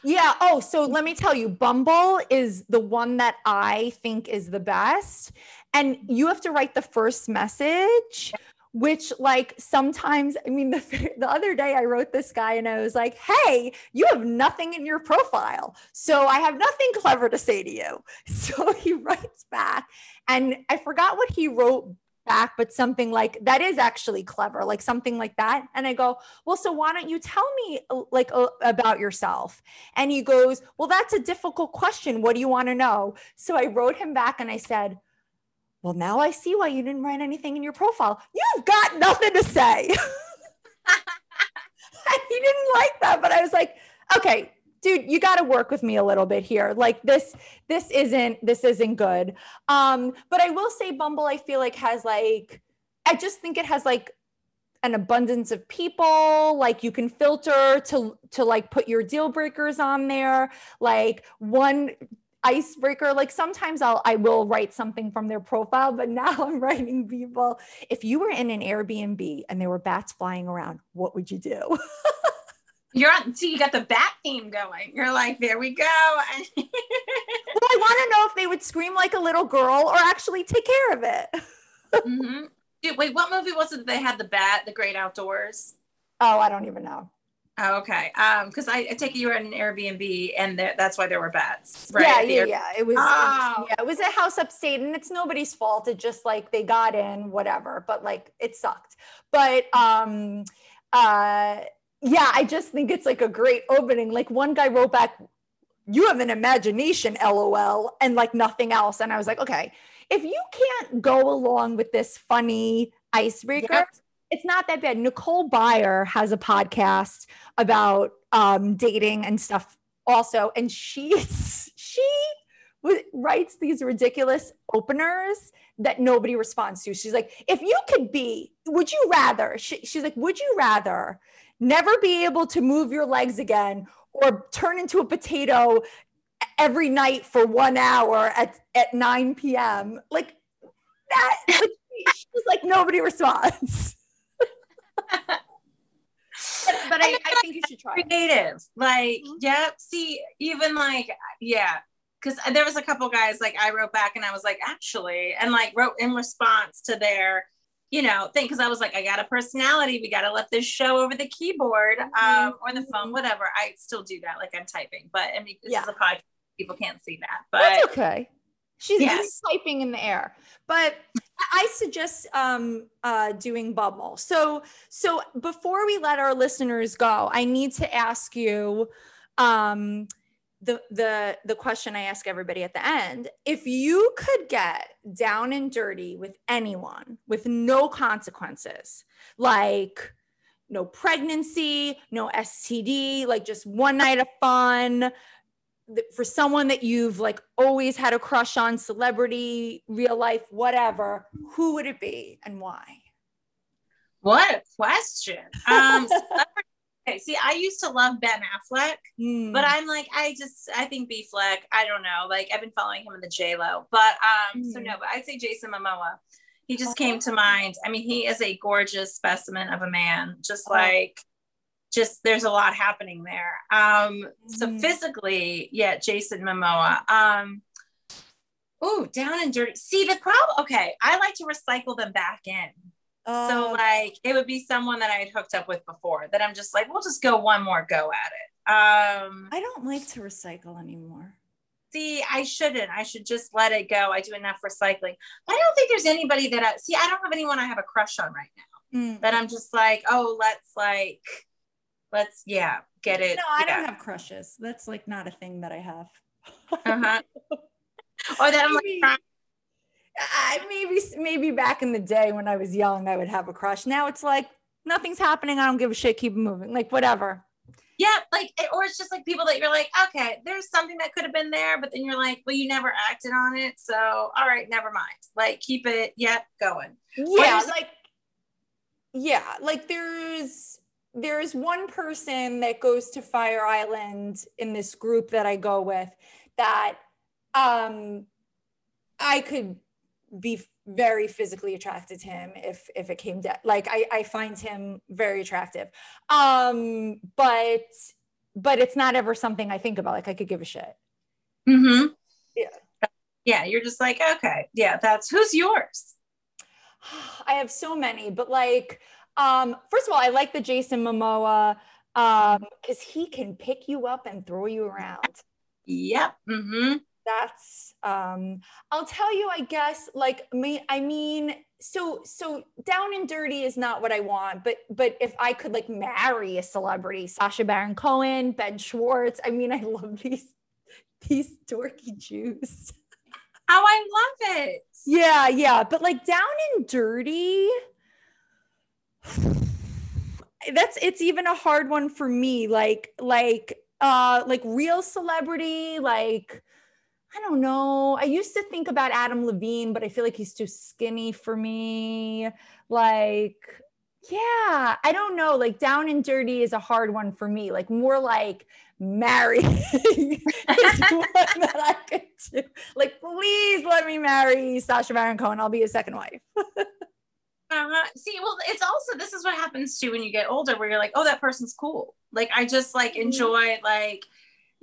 Yeah. Oh, so let me tell you, Bumble is the one that I think is the best. And you have to write the first message, which, like, sometimes, I mean, the, the other day I wrote this guy and I was like, hey, you have nothing in your profile. So I have nothing clever to say to you. So he writes back. And I forgot what he wrote back, but something like that is actually clever, like something like that. And I go, well, so why don't you tell me uh, like uh, about yourself? And he goes, well, that's a difficult question. What do you want to know? So I wrote him back and I said, well, now I see why you didn't write anything in your profile. You've got nothing to say. he didn't like that, but I was like, okay, dude you got to work with me a little bit here like this this isn't this isn't good um but i will say bumble i feel like has like i just think it has like an abundance of people like you can filter to to like put your deal breakers on there like one icebreaker like sometimes i'll i will write something from their profile but now i'm writing people if you were in an airbnb and there were bats flying around what would you do You're on, see, you got the bat theme going. You're like, there we go. well, I want to know if they would scream like a little girl or actually take care of it. mm-hmm. Dude, wait, what movie was it that they had the bat, The Great Outdoors? Oh, I don't even know. Oh, okay. Um, because I, I, take it you were at an Airbnb and there, that's why there were bats, right? Yeah, yeah, yeah. It was, oh. it was, yeah, it was a house upstate, and it's nobody's fault. It just like they got in, whatever. But like it sucked. But um, uh yeah, I just think it's like a great opening. Like one guy wrote back, you have an imagination, lol, and like nothing else. And I was like, okay, if you can't go along with this funny icebreaker, yep. It's not that bad. Nicole Byer has a podcast about um, dating and stuff also. And she, she writes these ridiculous openers that nobody responds to. She's like, if you could be, would you rather? She, she's like, would you rather never be able to move your legs again or turn into a potato every night for one hour at, at 9 p.m. Like that, she's like, nobody responds. But, I, I, think you should try. Creative. Like, mm-hmm. yeah, see, even like, yeah, because there was a couple guys like I wrote back and I was like, actually, and like wrote in response to their you know, thing because I was like, I got a personality. We got to let this show over the keyboard mm-hmm. um, or the phone, whatever. I still do that, like I'm typing, but I mean, this yeah. is a podcast. People can't see that, but that's okay. She's yes. typing in the air, but I suggest um, uh, doing Bumble. So, so before we let our listeners go, I need to ask you. Um, the the the question I ask everybody at the end, if you could get down and dirty with anyone with no consequences, like no pregnancy, no STD, like just one night of fun for someone that you've like always had a crush on, celebrity, real life, whatever, who would it be and why? What a question. Um, Okay, see, I used to love Ben Affleck, mm. but I'm like, I just, I think B Fleck, I don't know. Like, I've been following him in the J Lo, but um, mm. so no, but I'd say Jason Momoa. He just came to mind. I mean, he is a gorgeous specimen of a man. Just uh-huh. like, just there's a lot happening there. Um, so hmm. physically, yeah, Jason Momoa. Um, oh, down and dirty. See the problem. Okay, I like to recycle them back in so oh. like it would be someone that I had hooked up with before that I'm just like, we'll just go one more go at it. Um I don't like to recycle anymore. See, I shouldn't. I should just let it go. I do enough recycling. I don't think there's anybody that I see, I don't have anyone I have a crush on right now. Mm. That I'm just like, oh, let's like let's yeah, get it. No, I yeah. don't have crushes. That's like not a thing that I have. uh-huh. or that I'm like I maybe maybe back in the day when I was young, I would have a crush. Now it's like nothing's happening. I don't give a shit. Keep moving. Like whatever. Yeah, like or it's just like people that you're like, okay, there's something that could have been there, but then you're like, well, you never acted on it, so all right, never mind. Like keep it, yep, going. Yeah, like yeah, like there's there's one person that goes to Fire Island in this group that I go with that um I could be very physically attracted to him if if it came down like I, I find him very attractive. Um but but it's not ever something i think about like i could give a shit. Mm-hmm. Yeah. Yeah you're just like okay yeah that's who's yours? I have so many but like um first of all i like the jason momoa um because he can pick you up and throw you around yep mm-hmm that's um i'll tell you i guess like me i mean so so down and dirty is not what I want, but but if I could like marry a celebrity, Sacha Baron Cohen, Ben Schwartz, I mean, I love these these dorky Jews. How I love it. Yeah, yeah, but like down and dirty. That's it's even a hard one for me. Like like uh like real celebrity, like I don't know. I used to think about Adam Levine, but I feel like he's too skinny for me. Like, yeah, I don't know. Like, down and dirty is a hard one for me. Like, more like marry is one that I could do. Like, please let me marry Sacha Baron Cohen. I'll be his second wife. uh-huh. See, well, it's also this is what happens too when you get older, where you're like, oh, that person's cool. Like, I just like mm-hmm. enjoy like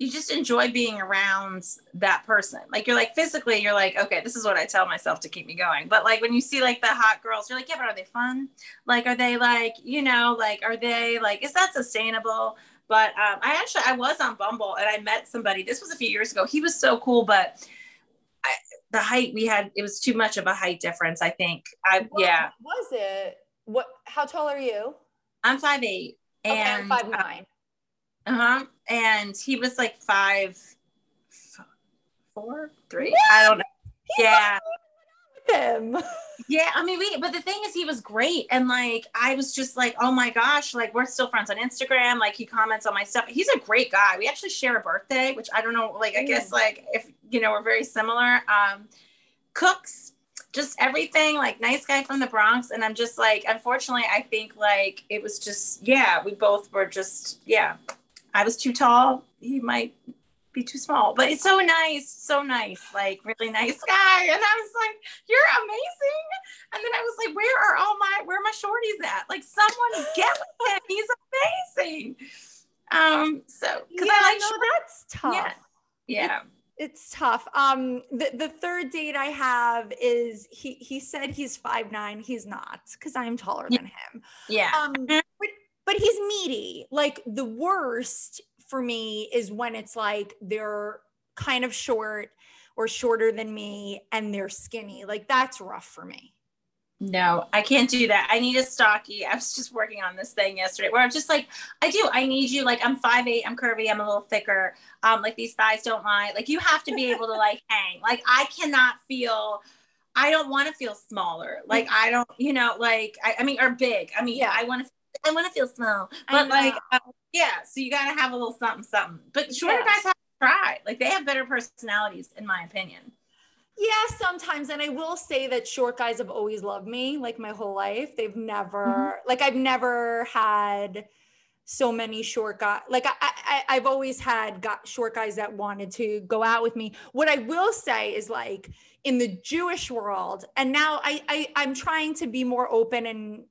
you just enjoy being around that person. Like you're like physically, you're like, okay, this is what I tell myself to keep me going. But like when you see like the hot girls, you're like, yeah, but are they fun? Like, are they like, you know, like, are they like, is that sustainable? But um, I actually, I was on Bumble and I met somebody. This was a few years ago. He was so cool, but I, the height we had, it was too much of a height difference. I think. I what yeah. Was it? What? How tall are you? I'm five eight. Okay, and five nine. Uh huh. And he was like five, four, three. I don't know. He yeah. Him. Yeah, I mean, we. But the thing is, he was great, and like, I was just like, oh my gosh, like we're still friends on Instagram. Like, he comments on my stuff. He's a great guy. We actually share a birthday, which I don't know. Like, I guess like if you know, we're very similar. Um, cooks, just everything. Like, nice guy from the Bronx, and I'm just like, unfortunately, I think like it was just yeah, we both were just yeah I was too tall. He might be too small, but it's so nice, so nice, like really nice guy. And I was like, "You're amazing." And then I was like, "Where are all my where are my shorties at? Like, someone get with him. He's amazing." Um, so because yeah, I like know that's tough. Yeah. yeah. It, it's tough. Um, the, the third date I have is he he said he's five nine. He's not because I'm taller yeah. than him. Yeah. Um, but but he's meaty. Like the worst for me is when it's like they're kind of short or shorter than me and they're skinny. Like that's rough for me. No, I can't do that. I need a stocky. I was just working on this thing yesterday where I'm just like, I do. I need you. Like I'm five eight. I'm curvy. I'm a little thicker. Um, like these thighs don't lie. Like you have to be able to like hang. Like I cannot feel. I don't want to feel smaller. Like I don't. You know. Like I. I mean, or big. I mean, yeah. I want to I want to feel small, but like, uh, yeah. So you got to have a little something, something. But shorter yeah. guys have to try. Like they have better personalities, in my opinion. Yeah, sometimes. And I will say that short guys have always loved me, like my whole life. They've never, mm-hmm. like, I've never had so many short guys. Like I, I, I've always had got short guys that wanted to go out with me. What I will say is like in the Jewish world, and now I, I I'm trying to be more open and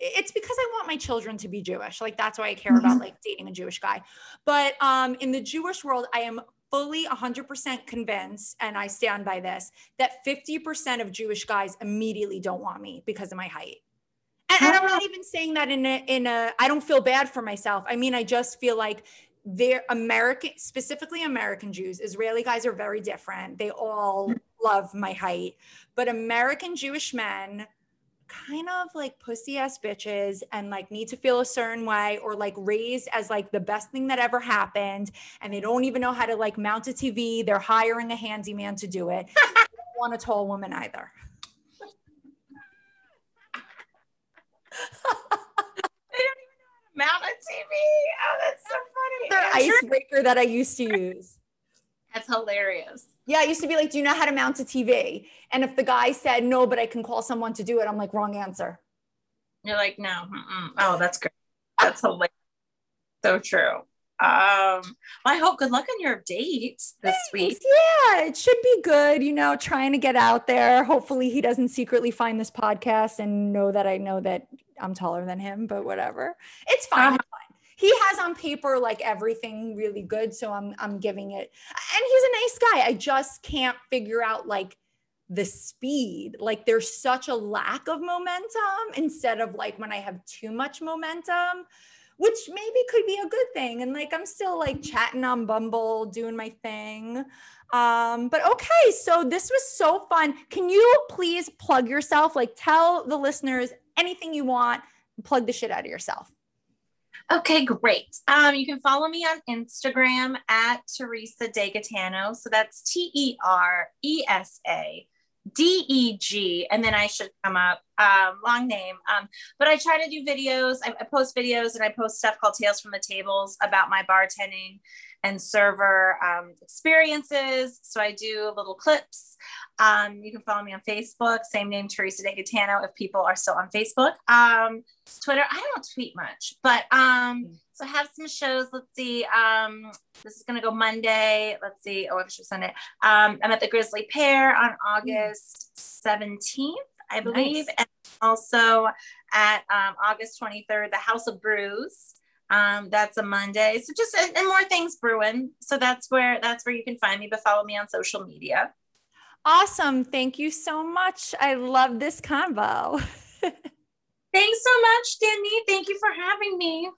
it's because I want my children to be Jewish. Like that's why I care mm-hmm. about like dating a Jewish guy. But um, in the Jewish world, I am fully 100% convinced, and I stand by this, that 50% of Jewish guys immediately don't want me because of my height. And, and I'm not even saying that in a, in a, I don't feel bad for myself. I mean, I just feel like they're American, specifically American Jews. Israeli guys are very different. They all love my height, but American Jewish men kind of like pussy ass bitches and like need to feel a certain way or like raised as like the best thing that ever happened and they don't even know how to like mount a TV. They're hiring a handyman to do it. don't want a tall woman either. They don't even know how to mount a TV. Oh, that's so funny. The icebreaker that I used to use. That's hilarious. Yeah, I used to be like, do you know how to mount a TV? And if the guy said no, but I can call someone to do it, I'm like, wrong answer. You're like, no. Mm-mm. Oh, that's great. That's hilarious. So true. Um, I hope good luck on your dates this Thanks. week. Yeah, it should be good. You know, trying to get out there. Hopefully, he doesn't secretly find this podcast and know that I know that I'm taller than him. But whatever, it's fine. Uh-huh he has on paper like everything really good. So I'm I'm giving it. And he's a nice guy. I just can't figure out like the speed. Like there's such a lack of momentum instead of like when I have too much momentum which maybe could be a good thing. And like I'm still like chatting on Bumble, doing my thing. Um, but okay, so this was so fun. Can you please plug yourself? Like tell the listeners anything you want, plug the shit out of yourself. Okay, great. Um, you can follow me on Instagram at Teresa DeGaetano. So that's T E R E S A D E G, and then I should come up. Um, long name. Um, but I try to do videos. I, I, post videos and I post stuff called Tales from the Tables about my bartending and server um, experiences. So I do little clips. Um, you can follow me on Facebook, same name, Teresa DeGaetano, if people are still on Facebook. Um, Twitter, I don't tweet much, but um, mm. so I have some shows. Let's see. Um, this is gonna go Monday. Let's see. Oh, extra Sunday. Um, I'm at the Grisly Pear on August 17th, I believe, nice. and also at um, August 23rd, the House of Brews. Um, that's a Monday. So just and, and more things brewing. So that's where that's where you can find me. But follow me on social media. Awesome. Thank you so much. I love this convo. Thanks so much, Danny. Thank you for having me.